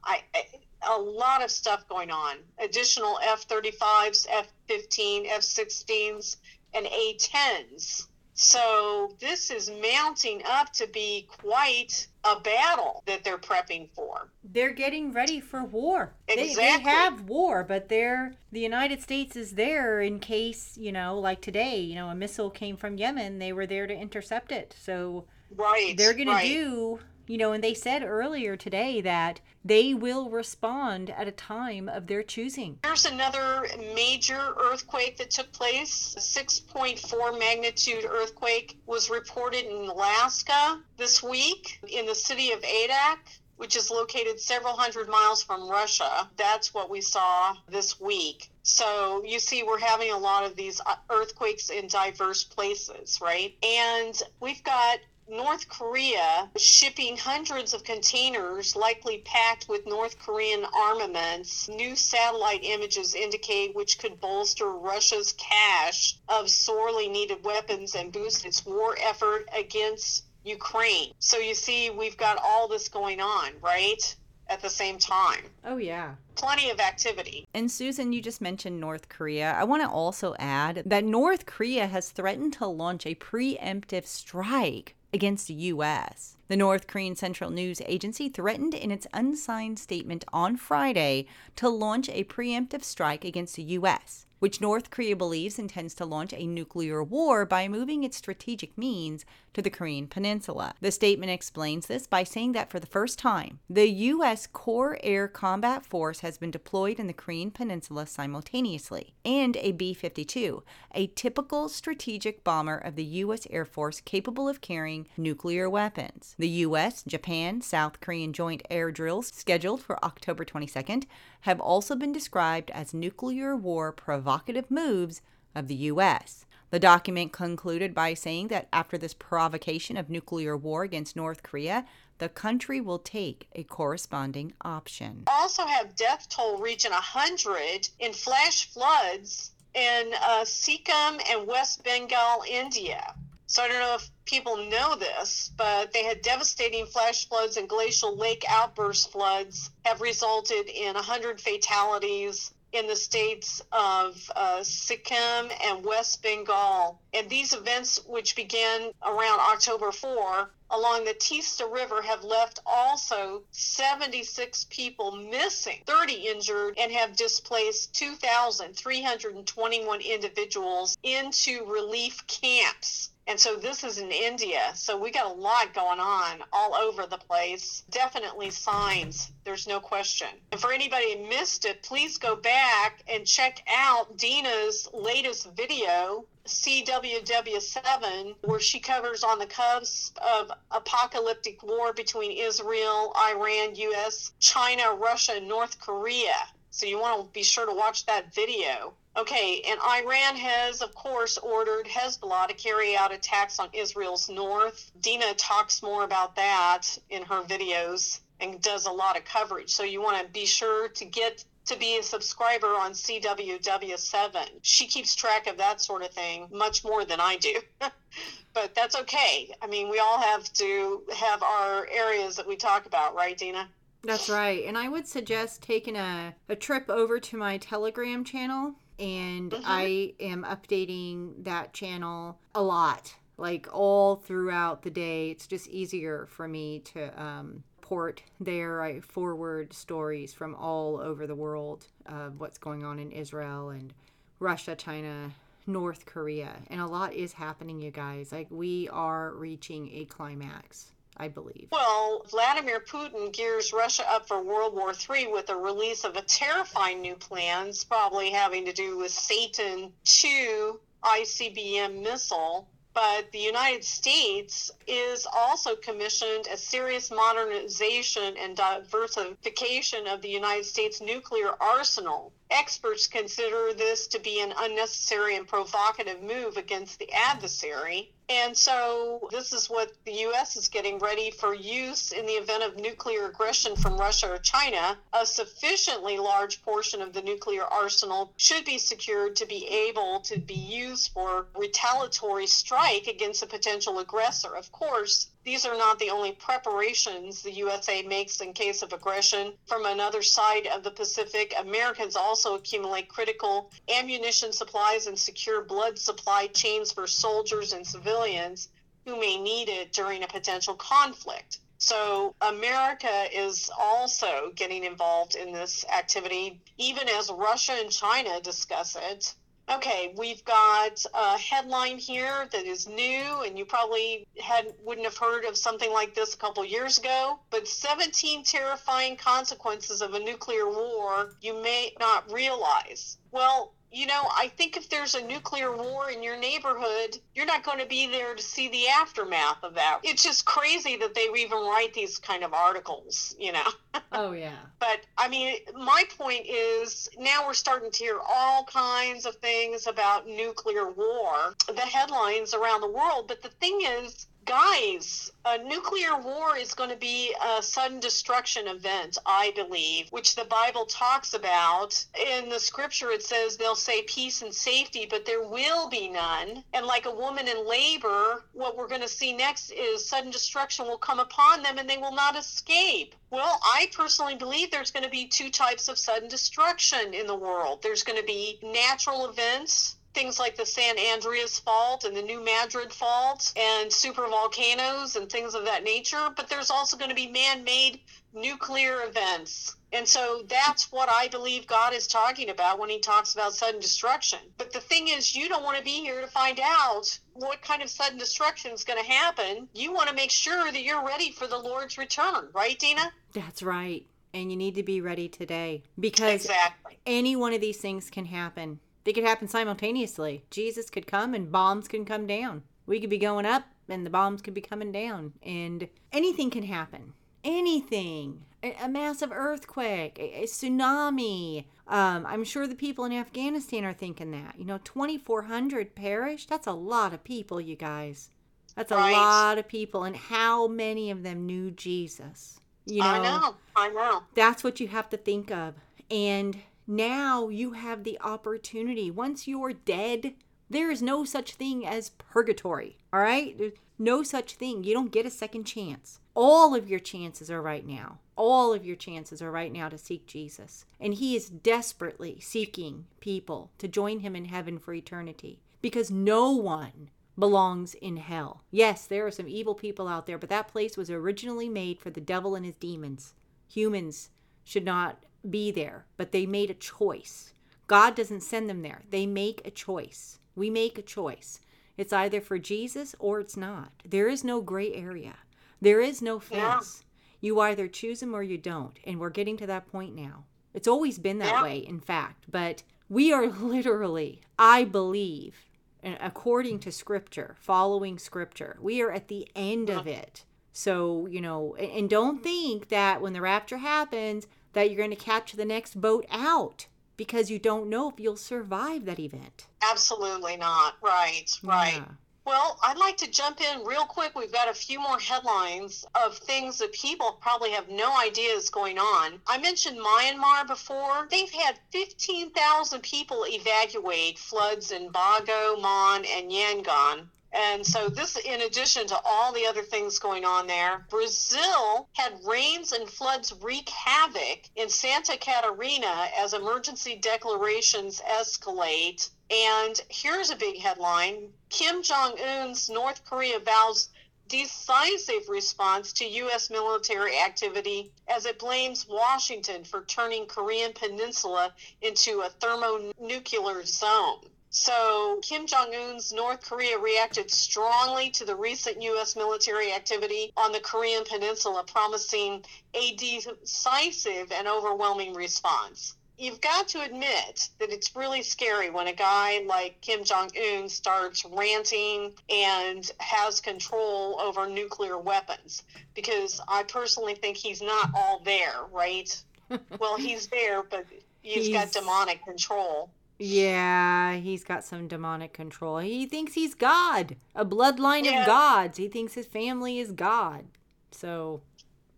I, I a lot of stuff going on. Additional F 35s, F 15, F 16s, and A 10s. So this is mounting up to be quite a battle that they're prepping for. They're getting ready for war. Exactly. They, they have war, but they're the United States is there in case, you know, like today, you know, a missile came from Yemen, they were there to intercept it. So Right. they're going right. to do you know and they said earlier today that they will respond at a time of their choosing Here's another major earthquake that took place. A 6.4 magnitude earthquake was reported in Alaska this week in the city of Adak, which is located several hundred miles from Russia. That's what we saw this week. So you see, we're having a lot of these uh, earthquakes in diverse places, right? And we've got North Korea shipping hundreds of containers, likely packed with North Korean armaments. New satellite images indicate which could bolster Russia's cache of sorely needed weapons and boost its war effort against Ukraine. So you see, we've got all this going on, right? At the same time. oh yeah Plenty of activity. And Susan, you just mentioned North Korea. I want to also add that North Korea has threatened to launch a preemptive strike against the U.S. The North Korean Central News Agency threatened in its unsigned statement on Friday to launch a preemptive strike against the U.S., which North Korea believes intends to launch a nuclear war by moving its strategic means to the Korean Peninsula. The statement explains this by saying that for the first time, the U.S. Core Air Combat Force has been deployed in the Korean Peninsula simultaneously, and a B 52, a typical strategic bomber of the U.S. Air Force capable of carrying nuclear weapons. The U.S., Japan, South Korean joint air drills scheduled for October 22nd have also been described as nuclear war provocative moves of the U.S. The document concluded by saying that after this provocation of nuclear war against North Korea, the country will take a corresponding option. also have death toll reaching 100 in flash floods in uh, Sikkim and West Bengal, India. So I don't know if people know this, but they had devastating flash floods and glacial lake outburst floods have resulted in 100 fatalities in the states of uh, Sikkim and West Bengal. And these events, which began around October 4 along the Teesta River, have left also 76 people missing, 30 injured, and have displaced 2,321 individuals into relief camps. And so this is in India. So we got a lot going on all over the place. Definitely signs. There's no question. And for anybody who missed it, please go back and check out Dina's latest video, CWW7, where she covers on the cusp of apocalyptic war between Israel, Iran, US, China, Russia, and North Korea. So you want to be sure to watch that video. Okay, and Iran has, of course, ordered Hezbollah to carry out attacks on Israel's north. Dina talks more about that in her videos and does a lot of coverage. So you want to be sure to get to be a subscriber on CWW7. She keeps track of that sort of thing much more than I do. but that's okay. I mean, we all have to have our areas that we talk about, right, Dina? That's right. And I would suggest taking a, a trip over to my Telegram channel. And Mhm. I am updating that channel a lot, like all throughout the day. It's just easier for me to um, port there. I forward stories from all over the world of what's going on in Israel and Russia, China, North Korea. And a lot is happening, you guys. Like, we are reaching a climax, I believe. Well, Vladimir Putin gears Russia up for World War III with the release of a terrifying new plans, probably having to do with Satan II ICBM missile. But the United States is also commissioned a serious modernization and diversification of the United States nuclear arsenal. Experts consider this to be an unnecessary and provocative move against the adversary. And so this is what the U.S. is getting ready for use in the event of nuclear aggression from Russia or China. A sufficiently large portion of the nuclear arsenal should be secured to be able to be used for retaliatory strike against a potential aggressor. Of course, these are not the only preparations the USA makes in case of aggression from another side of the Pacific. Americans also accumulate critical ammunition supplies and secure blood supply chains for soldiers and civilians who may need it during a potential conflict. So, America is also getting involved in this activity, even as Russia and China discuss it. Okay, we've got a headline here that is new, and you probably had wouldn't have heard of something like this a couple years ago. But 17 terrifying consequences of a nuclear war you may not realize. Well, you know, I think if there's a nuclear war in your neighborhood, you're not going to be there to see the aftermath of that. It's just crazy that they even write these kind of articles, you know. Oh, yeah. but I mean, my point is now we're starting to hear all kinds of things about nuclear war, the headlines around the world. But the thing is, guys, a nuclear war is going to be a sudden destruction event, I believe, which the Bible talks about. In the scripture, it says they'll say peace and safety, but there will be none. And like a woman in labor, what we're going to see next is sudden destruction will come upon them and they will not escape. Well, I personally believe there's going to be two types of sudden destruction in the world. There's going to be natural events things like the San Andreas Fault and the New Madrid Fault and super volcanoes and things of that nature, but there's also going to be man made nuclear events. And so that's what I believe God is talking about when he talks about sudden destruction. But the thing is, you don't want to be here to find out what kind of sudden destruction is going to happen. You want to make sure that you're ready for the Lord's return, right, Dina? That's right. And you need to be ready today because exactly. any one of these things can happen. They could happen simultaneously. Jesus could come and bombs can come down. We could be going up and the bombs could be coming down. And anything can happen. Anything. A, a massive earthquake, a, a tsunami. Um, I'm sure the people in Afghanistan are thinking that. You know, 2,400 perished? That's a lot of people, you guys. That's a Right. lot of people. And how many of them knew Jesus? You know, I know. I know. that's what you have to think of. And now you have the opportunity. Once you're dead, there is no such thing as purgatory. All right? There's no such thing. You don't get a second chance. All of your chances are right now. All of your chances are right now to seek Jesus. And He is desperately seeking people to join Him in heaven for eternity because no one belongs in hell. Yes, there are some evil people out there, but that place was originally made for the devil and his demons. Humans should not be there, but they made a choice. God doesn't send them there. They make a choice. We make a choice. It's either for Jesus or it's not. There is no gray area. There is no Yeah. fence. You either choose him or you don't. And we're getting to that point now. It's always been that Yeah. way, in fact. But we are literally, I believe, according to scripture, following scripture, we are at the end of it. So, you know, and don't think that when the rapture happens that you're going to catch the next boat out because you don't know if you'll survive that event. Absolutely not. Right. Right. Yeah. Well, I'd like to jump in real quick. We've got a few more headlines of things that people probably have no idea is going on. I mentioned Myanmar before. They've had 15,000 people evacuate floods in Bago, Mon, and Yangon. And so this, in addition to all the other things going on there, Brazil had rains and floods wreak havoc in Santa Catarina as emergency declarations escalate. And here's a big headline Kim Jong un's North Korea vows decisive response to U.S. military activity as it blames Washington for turning Korean Peninsula into a thermonuclear zone. So, Kim Jong un's North Korea reacted strongly to the recent U.S. military activity on the Korean Peninsula, promising a decisive and overwhelming response. You've got to admit that it's really scary when a guy like Kim Jong un starts ranting and has control over nuclear weapons, because I personally think he's not all there, right? well, he's there, but he's got demonic control. Yeah, he's got some demonic control. He thinks he's God, a bloodline Yeah. of gods. He thinks his family is God. So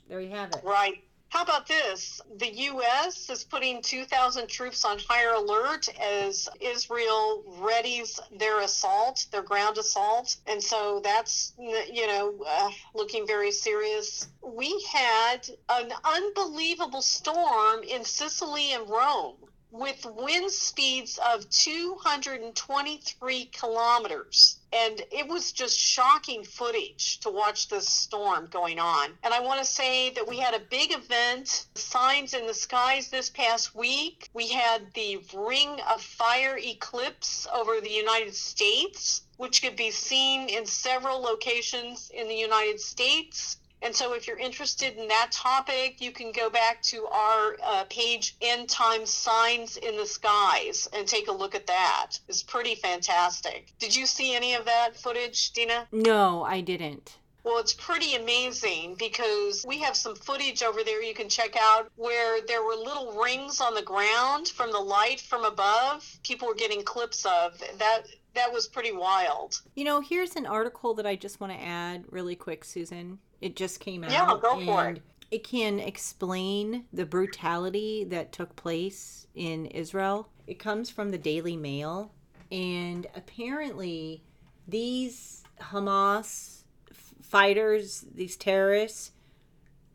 there you have it. Right. How about this? The U.S. is putting 2,000 troops on higher alert as Israel readies their assault, their ground assault. And so that's, you know, uh, looking very serious. We had an unbelievable storm in Sicily and Rome with wind speeds of 223 kilometers. And it was just shocking footage to watch this storm going on. And I want to say that we had a big event, Signs in the Skies, this past week. We had the Ring of Fire eclipse over the United States, which could be seen in several locations in the United States. And so, if you're interested in that topic, you can go back to our uh, page, End Time Signs in the Skies, and take a look at that. It's pretty fantastic. Did you see any of that footage, Dina? No, I didn't. Well, it's pretty amazing because we have some footage over there you can check out where there were little rings on the ground from the light from above. People were getting clips of that. That was pretty wild. You know, here's an article that I just want to add really quick, Susan. It just came out. Yeah, go for it. It can explain the brutality that took place in Israel. It comes from the Daily Mail. And apparently, these Hamas f- fighters, these terrorists,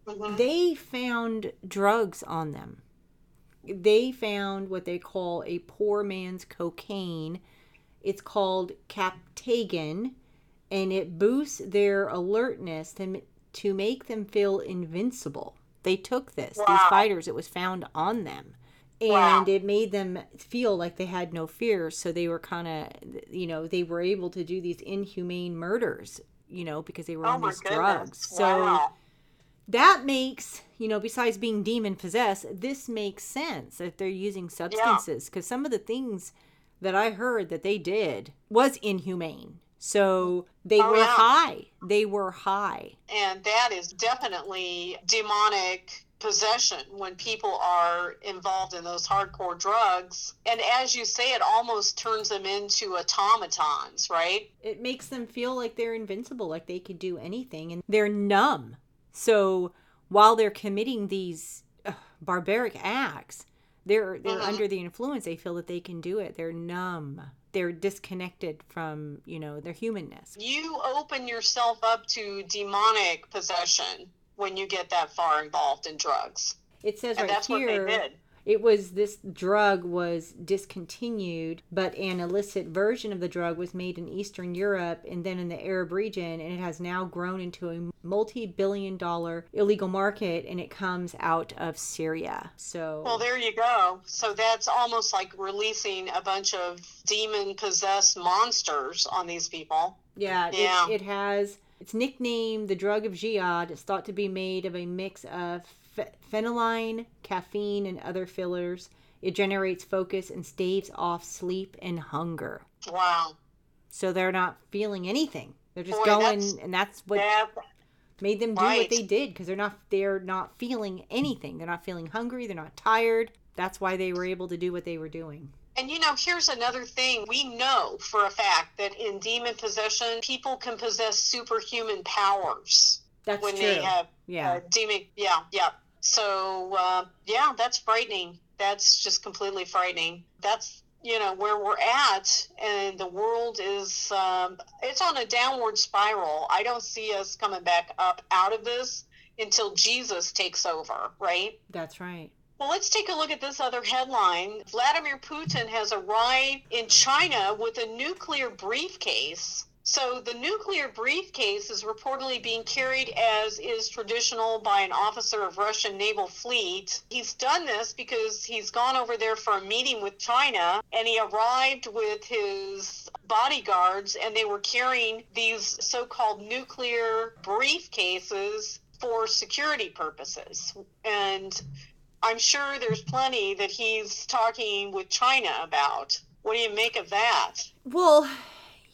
Mhm. they found drugs on them. They found what they call a poor man's cocaine. It's called Captagon, and it boosts their alertness to, to make them feel invincible. They took this, these fighters, it was found on them. And Wow. it made them feel like they had no fear. So they were kind of, you know, they were able to do these inhumane murders, you know, because they were Oh on these goodness. drugs. So wow. that makes you know besides being demon possessed this makes sense that they're using substances because some of the things that i heard that they did was inhumane so they Oh, were yeah. high they were high And that is definitely demonic possession when people are involved in those hardcore drugs. And as you say, it almost turns them into automatons, right? it makes them feel like they're invincible like they could do anything and they're numb so while they're committing these uh, barbaric acts they're they're Mhm. under the influence they feel that they can do it they're numb they're disconnected from you know their humanness You open yourself up to demonic possession when you get that far involved in drugs. It says And right that's here what they did. It was this drug was discontinued, but an illicit version of the drug was made in Eastern Europe and then in the Arab region, and it has now grown into a multi-billion dollar illegal market, and it comes out of Syria. So Well, there you go. So that's almost like releasing a bunch of demon possessed monsters on these people. yeah, Yeah. It, it has it's nicknamed the drug of jihad. It's thought to be made of a mix of ph- phenyline, caffeine, and other fillers. It generates focus and staves off sleep and hunger. Wow. so they're not feeling anything. They're just Boy, going, that's- and that's what That, made them do what they did because they're not they're not feeling anything. They're not feeling hungry. They're not tired. That's why they were able to do what they were doing. and you know, here's another thing. We know for a fact that in demon possession, people can possess superhuman powers That's when true. they have yeah, uh, demon. Yeah, yeah. So, uh, yeah, that's frightening. That's just completely frightening. That's you know where we're at and the world is um, it's on a downward spiral i don't see us coming back up out of this until jesus takes over right that's right. well, let's take a look at this other headline. Vladimir Putin has arrived in China with a nuclear briefcase. So, the nuclear briefcase is reportedly being carried as is traditional by an officer of Russian naval fleet. He's done this because he's gone over there for a meeting with China and he arrived with his bodyguards and they were carrying these so-called nuclear briefcases for security purposes. And I'm sure there's plenty that he's talking with China about. What do you make of that? Well,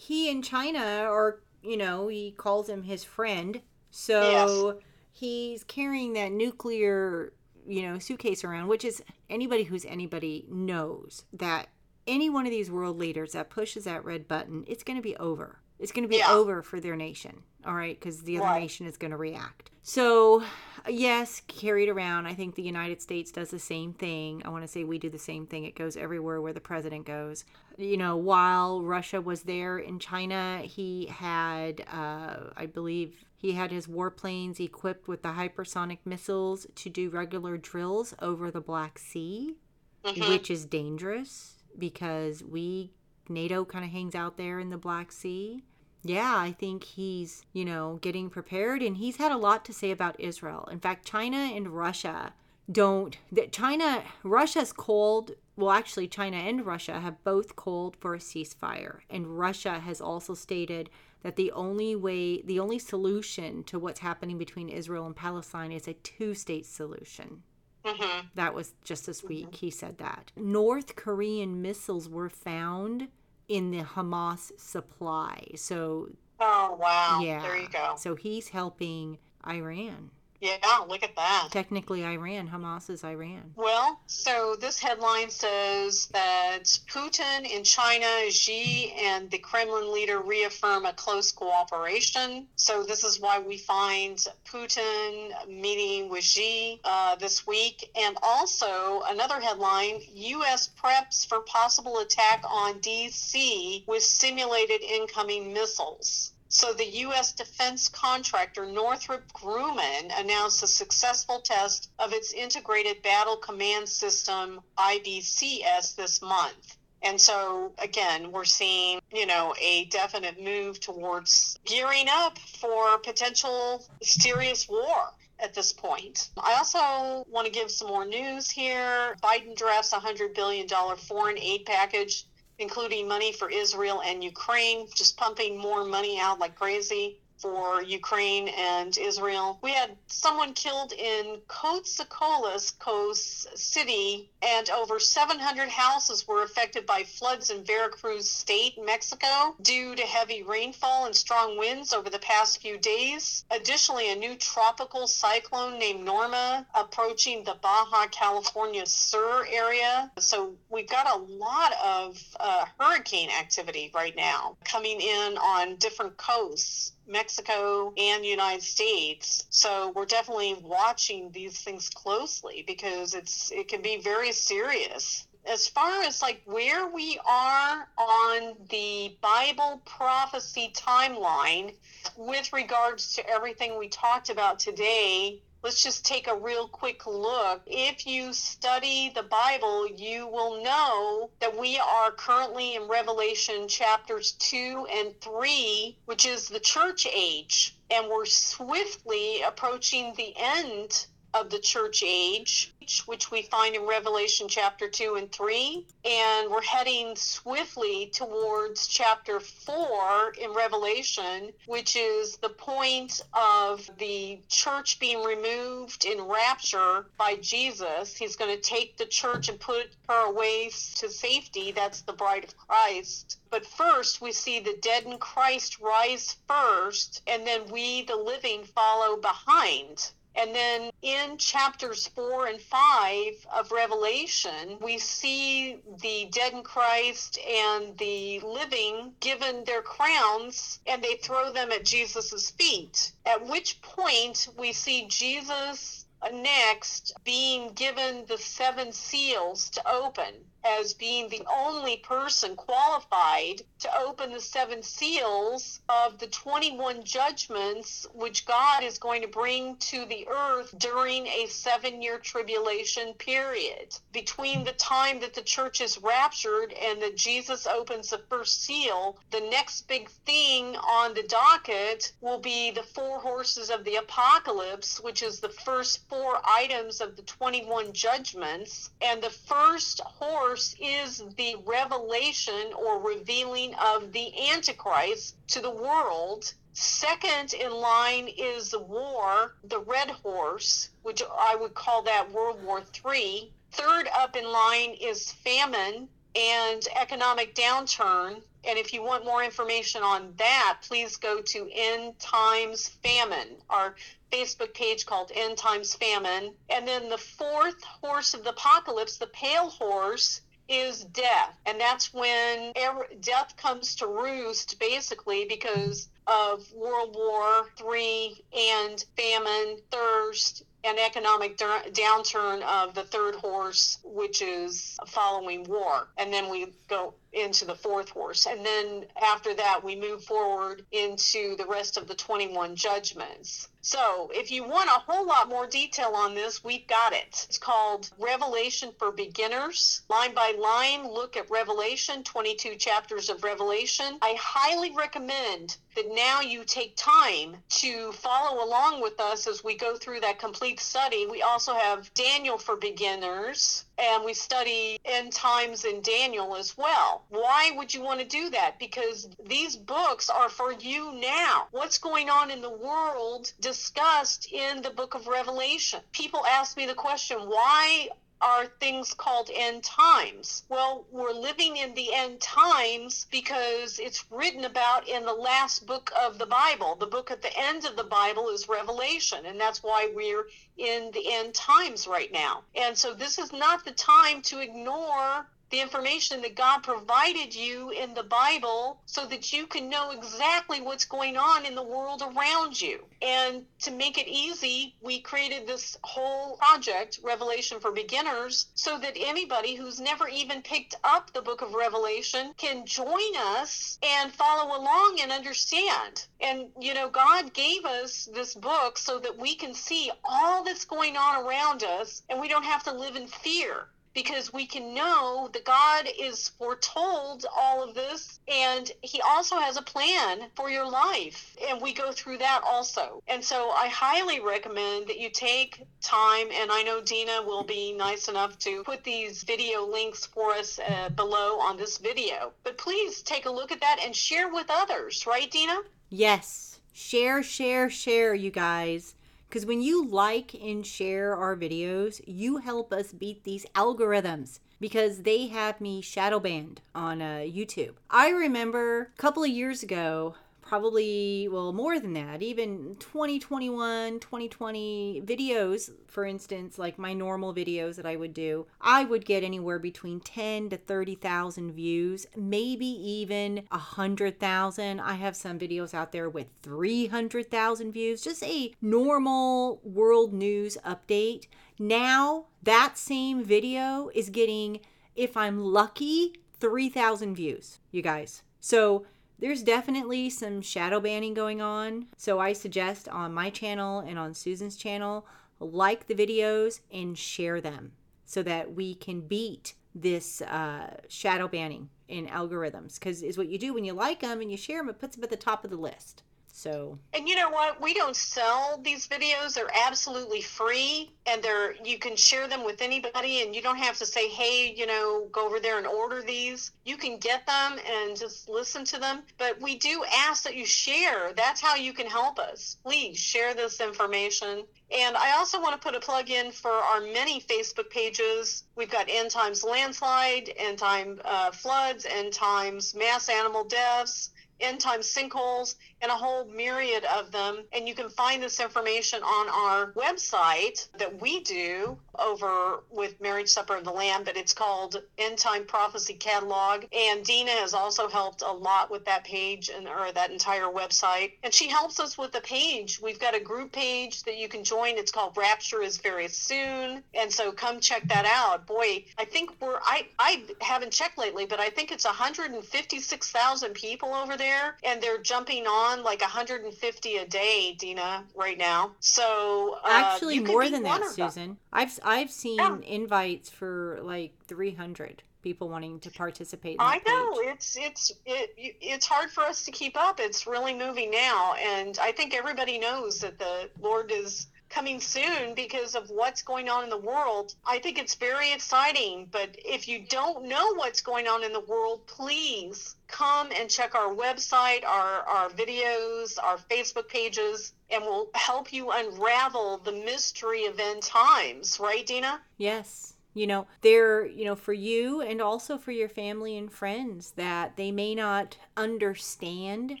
he and China are, you know, he calls him his friend. So he's carrying that nuclear, you know, suitcase around, which is anybody who's anybody knows that any one of these world leaders that pushes that red button, it's going to be over. It's going to be Yeah. over for their nation, all right? Because the other Right. nation is going to react. So, yes, carried around. I think the United States does the same thing. I want to say we do the same thing. It goes everywhere where the president goes. You know, while Russia was there in China, he had, uh, I believe, he had his warplanes equipped with the hypersonic missiles to do regular drills over the Black Sea Mhm. which is dangerous because we NATO kind of hangs out there in the Black Sea. Yeah, I think he's, you know, getting prepared and he's had a lot to say about Israel. In fact, China and Russia don't that China Russia's called well actually China and Russia have both called for a ceasefire and Russia has also stated that the only way the only solution to what's happening between Israel and Palestine is a two-state solution. Mhm. That was just this week. He said that. North Korean missiles were found in the Hamas supply. So, Oh wow. yeah. There you go. So he's helping Iran. Yeah, look at that. Technically, Iran. Hamas is Iran. Well, so this headline says that Putin in China, Xi, and the Kremlin leader reaffirm a close cooperation. So this is why we find Putin meeting with Xi uh, this week. And also another headline U.S. preps for possible attack on D.C. with simulated incoming missiles. So the U.S. defense contractor Northrop Grumman announced a successful test of its integrated battle command system IBCS this month. And so again, we're seeing, you know, a definite move towards gearing up for potential serious war at this point. I also want to give some more news here. Biden drafts a $100 billion foreign aid package including money for Israel and Ukraine, just pumping more money out like crazy for Ukraine and Israel. We had someone killed in Coatzacoalcos Coast City, and over 700 houses were affected by floods in Veracruz State, Mexico, due to heavy rainfall and strong winds over the past few days. Additionally, a new tropical cyclone named Norma approaching the Baja California Sur area. So we've got a lot of uh, hurricane activity right now coming in on different coasts. Mexico and United States. So we're definitely watching these things closely because it's it can be very serious. As far as like where we are on the Bible prophecy timeline with regards to everything we talked about today, let's just take a real quick look. If you study the Bible, you will know that we are currently in Revelation chapters 2 and 3, which is the church age. And we're swiftly approaching the end of the church age, which we find in Revelation chapter 2 and 3. And we're heading swiftly towards chapter 4 in Revelation, which is the point of the church being removed in rapture by Jesus. He's going to take the church and put her away to safety. That's the bride of Christ. But first, we see the dead in Christ rise first, and then we, the living, follow behind. And then in chapters four and five of Revelation, we see the dead in Christ and the living given their crowns and they throw them at Jesus' feet. At which point we see Jesus next being given the seven seals to open as being the only person qualified to open the seven seals of the 21 judgments which God is going to bring to the earth during a seven year tribulation period. Between the time that the church is raptured and that Jesus opens the first seal, the next big thing on the docket will be the four horses of the apocalypse, which is the first four items of the 21 judgments. And the first horse is the revelation or revealing of the Antichrist to the world. Second in line is the war, the red horse, which I would call that World War III. Third up in line is famine and economic downturn. And if you want more information on that, please go to End Times Famine, our Facebook page called End Times Famine. And then the fourth horse of the apocalypse, the pale horse, is death. And that's when er, death comes to roost, basically, because of World War III and famine, thirst, and economic downturn of the third horse, which is following war. And then we go into the fourth horse. And then after that, we move forward into the rest of the 21 judgments. So, if you want a whole lot more detail on this, we've got it. It's called Revelation for Beginners. Line by line, look at Revelation, 22 chapters of Revelation. I highly recommend that now you take time to follow along with us as we go through that complete study. We also have Daniel for Beginners and we study end times in Daniel as well. Why would you want to do that? Because these books are for you now. What's going on in the world discussed in the book of Revelation? People ask me the question, why are things called end times. Well, we're living in the end times because it's written about in the last book of the Bible. The book at the end of the Bible is Revelation, and that's why we're in the end times right now. And so this is not the time to ignore the information that God provided you in the Bible so that you can know exactly what's going on in the world around you. And to make it easy, we created this whole project, Revelation for Beginners, so that anybody who's never even picked up the book of Revelation can join us and follow along and understand. And, you know, God gave us this book so that we can see all that's going on around us and we don't have to live in fear because we can know that God is foretold all of this and he also has a plan for your life and we go through that also. And so I highly recommend that you take time and I know Dina will be nice enough to put these video links for us uh, below on this video. But please take a look at that and share with others, right Dina? Yes. Share, share, share you guys. Because when you like and share our videos, you help us beat these algorithms because they have me shadow banned on uh, YouTube. I remember a couple of years ago, probably well more than that even 2021 2020 videos for instance like my normal videos that i would do i would get anywhere between 10 to 30,000 views maybe even 100,000 i have some videos out there with 300,000 views just a normal world news update. Now that same video is getting if i'm lucky 3,000 views you guys. So there's definitely some shadow banning going on. So I suggest on my channel and on Susan's channel, like the videos and share them so that we can beat this uh, shadow banning in algorithms. Because is what you do when you like them and you share them, it puts them at the top of the list. So And you know what? We don't sell these videos. They're absolutely free and they're you can share them with anybody and you don't have to say, "Hey, you know, go over there and order these." You can get them and just listen to them. But we do ask that you share. That's how you can help us. Please share this information. And I also want to put a plug in for our many Facebook pages. We've got End Times Landslide, End Time uh, Floods, End Times Mass Animal Deaths, end Times sinkholes, and a whole myriad of them. And you can find this information on our website that we do over with Marriage Supper of the Lamb, but it's called End Time Prophecy Catalog. And Dina has also helped a lot with that page and or that entire website. And she helps us with the page. We've got a group page that you can join. It's called Rapture is Very Soon. And so come check that out. Boy, I think we're I I haven't checked lately, but I think it's 156,000 people over there and they're jumping on like 150 a day, Dina, right now. So uh, actually more than that, Susan. I've I've seen yeah. invites for like 300 people wanting to participate. I know page. it's it's it, it's hard for us to keep up. It's really moving now, and I think everybody knows that the Lord is coming soon because of what's going on in the world. I think it's very exciting. But if you don't know what's going on in the world, please come and check our website, our, our videos, our Facebook pages, and we'll help you unravel the mystery of end times. Right, Dina? Yes. You know, they're, you know, for you and also for your family and friends that they may not understand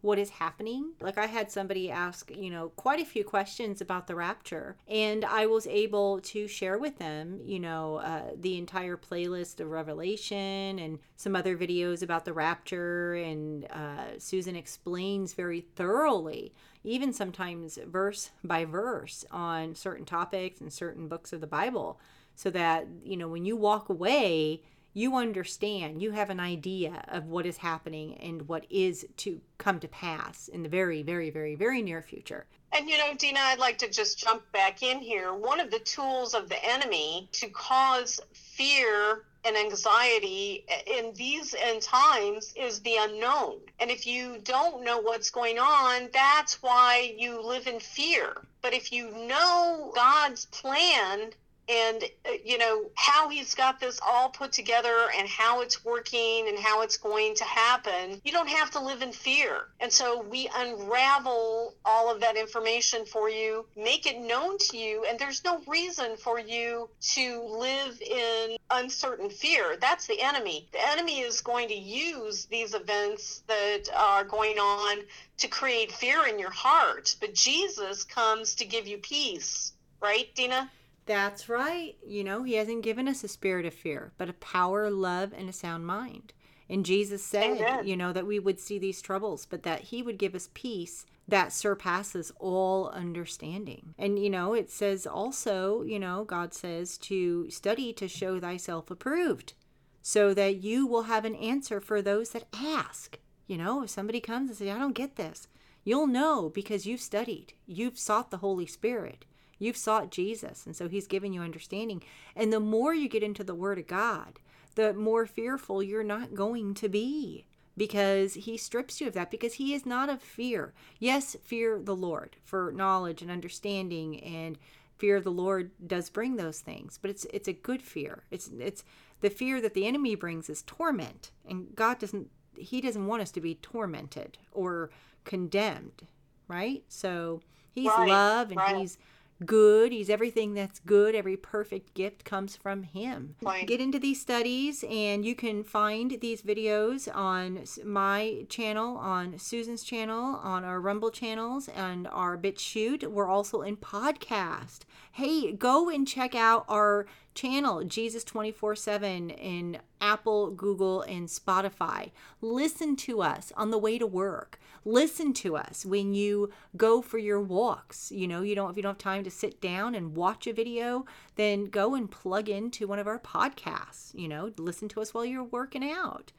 what is happening. Like I had somebody ask, you know, quite a few questions about the rapture, and I was able to share with them, you know, uh, the entire playlist of Revelation and some other videos about the rapture. And uh, Susan explains very thoroughly even sometimes verse by verse on certain topics and certain books of the Bible so that, you know, when you walk away, you understand, you have an idea of what is happening and what is to come to pass in the very, very, very, very near future. And you know, Dina, I'd like to just jump back in here. One of the tools of the enemy to cause fear and anxiety in these end times is the unknown. And if you don't know what's going on, that's why you live in fear. But if you know God's plan and uh, you know how he's got this all put together and how it's working and how it's going to happen you don't have to live in fear. And so we unravel all of that information for you make it known to you and there's no reason for you to live in uncertain fear. That's the enemy. The enemy is going to use these events that are going on to create fear in your heart. But jesus comes to give you peace. Right dina that's right. You know, he hasn't given us a spirit of fear, but a power, love, and a sound mind. And Jesus said, Amen. you know, that we would see these troubles, but that he would give us peace that surpasses all understanding. And, you know, it says also, you know, God says to study to show thyself approved so that you will have an answer for those that ask. You know, if somebody comes and says, I don't get this, you'll know because you've studied, you've sought the Holy Spirit. You've sought Jesus, and so He's given you understanding. And the more you get into the Word of God, the more fearful you're not going to be because He strips you of that because He is not of fear. Yes, fear the Lord for knowledge and understanding and fear of the Lord does bring those things, but it's it's a good fear. It's it's the fear that the enemy brings is torment, and God doesn't He doesn't want us to be tormented or condemned, right? So He's right, love and right. He's good. He's everything that's good. Every perfect gift comes from Him. Get into these studies, and you can find these videos on my channel, on Susan's channel, on our Rumble channels, and our BitChute. We're also in podcast. Hey, go and check out our channel, Jesus 24 7, in Apple, Google, and Spotify. Listen to us on the way to work. Listen to us when you go for your walks. You know, you don't if you don't have time to sit down and watch a video, then go and plug into one of our podcasts. You know, listen to us while you're working out.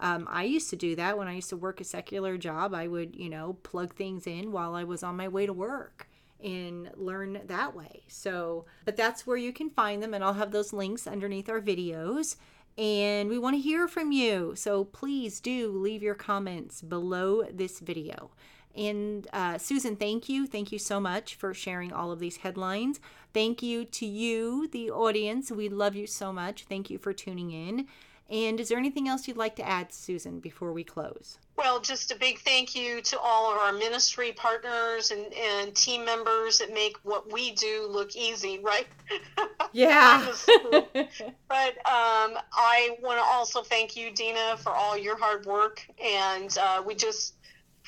Um, I used to do that when I used to work a secular job. I would, you know, plug things in while I was on my way to work and learn that way. So, but that's where you can find them, and I'll have those links underneath our videos. And we want to hear from you. So please do leave your comments below this video. And uh, Susan, thank you. Thank you so much for sharing all of these headlines. Thank you to you, the audience. We love you so much. Thank you for tuning in. And is there anything else you'd like to add, Susan, before we close? Well, just a big thank you to all of our ministry partners and, and team members that make what we do look easy, right? Yeah. but um, I want to also thank you, Dina, for all your hard work. And uh, we just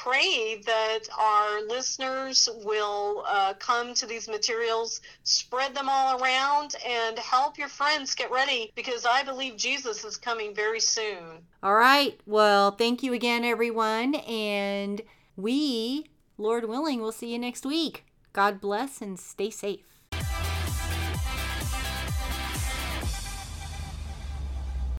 pray that our listeners will uh, come to these materials, spread them all around, and help your friends get ready because I believe Jesus is coming very soon. All right. Well, thank you again, everyone. And we, Lord willing, will see you next week. God bless and stay safe.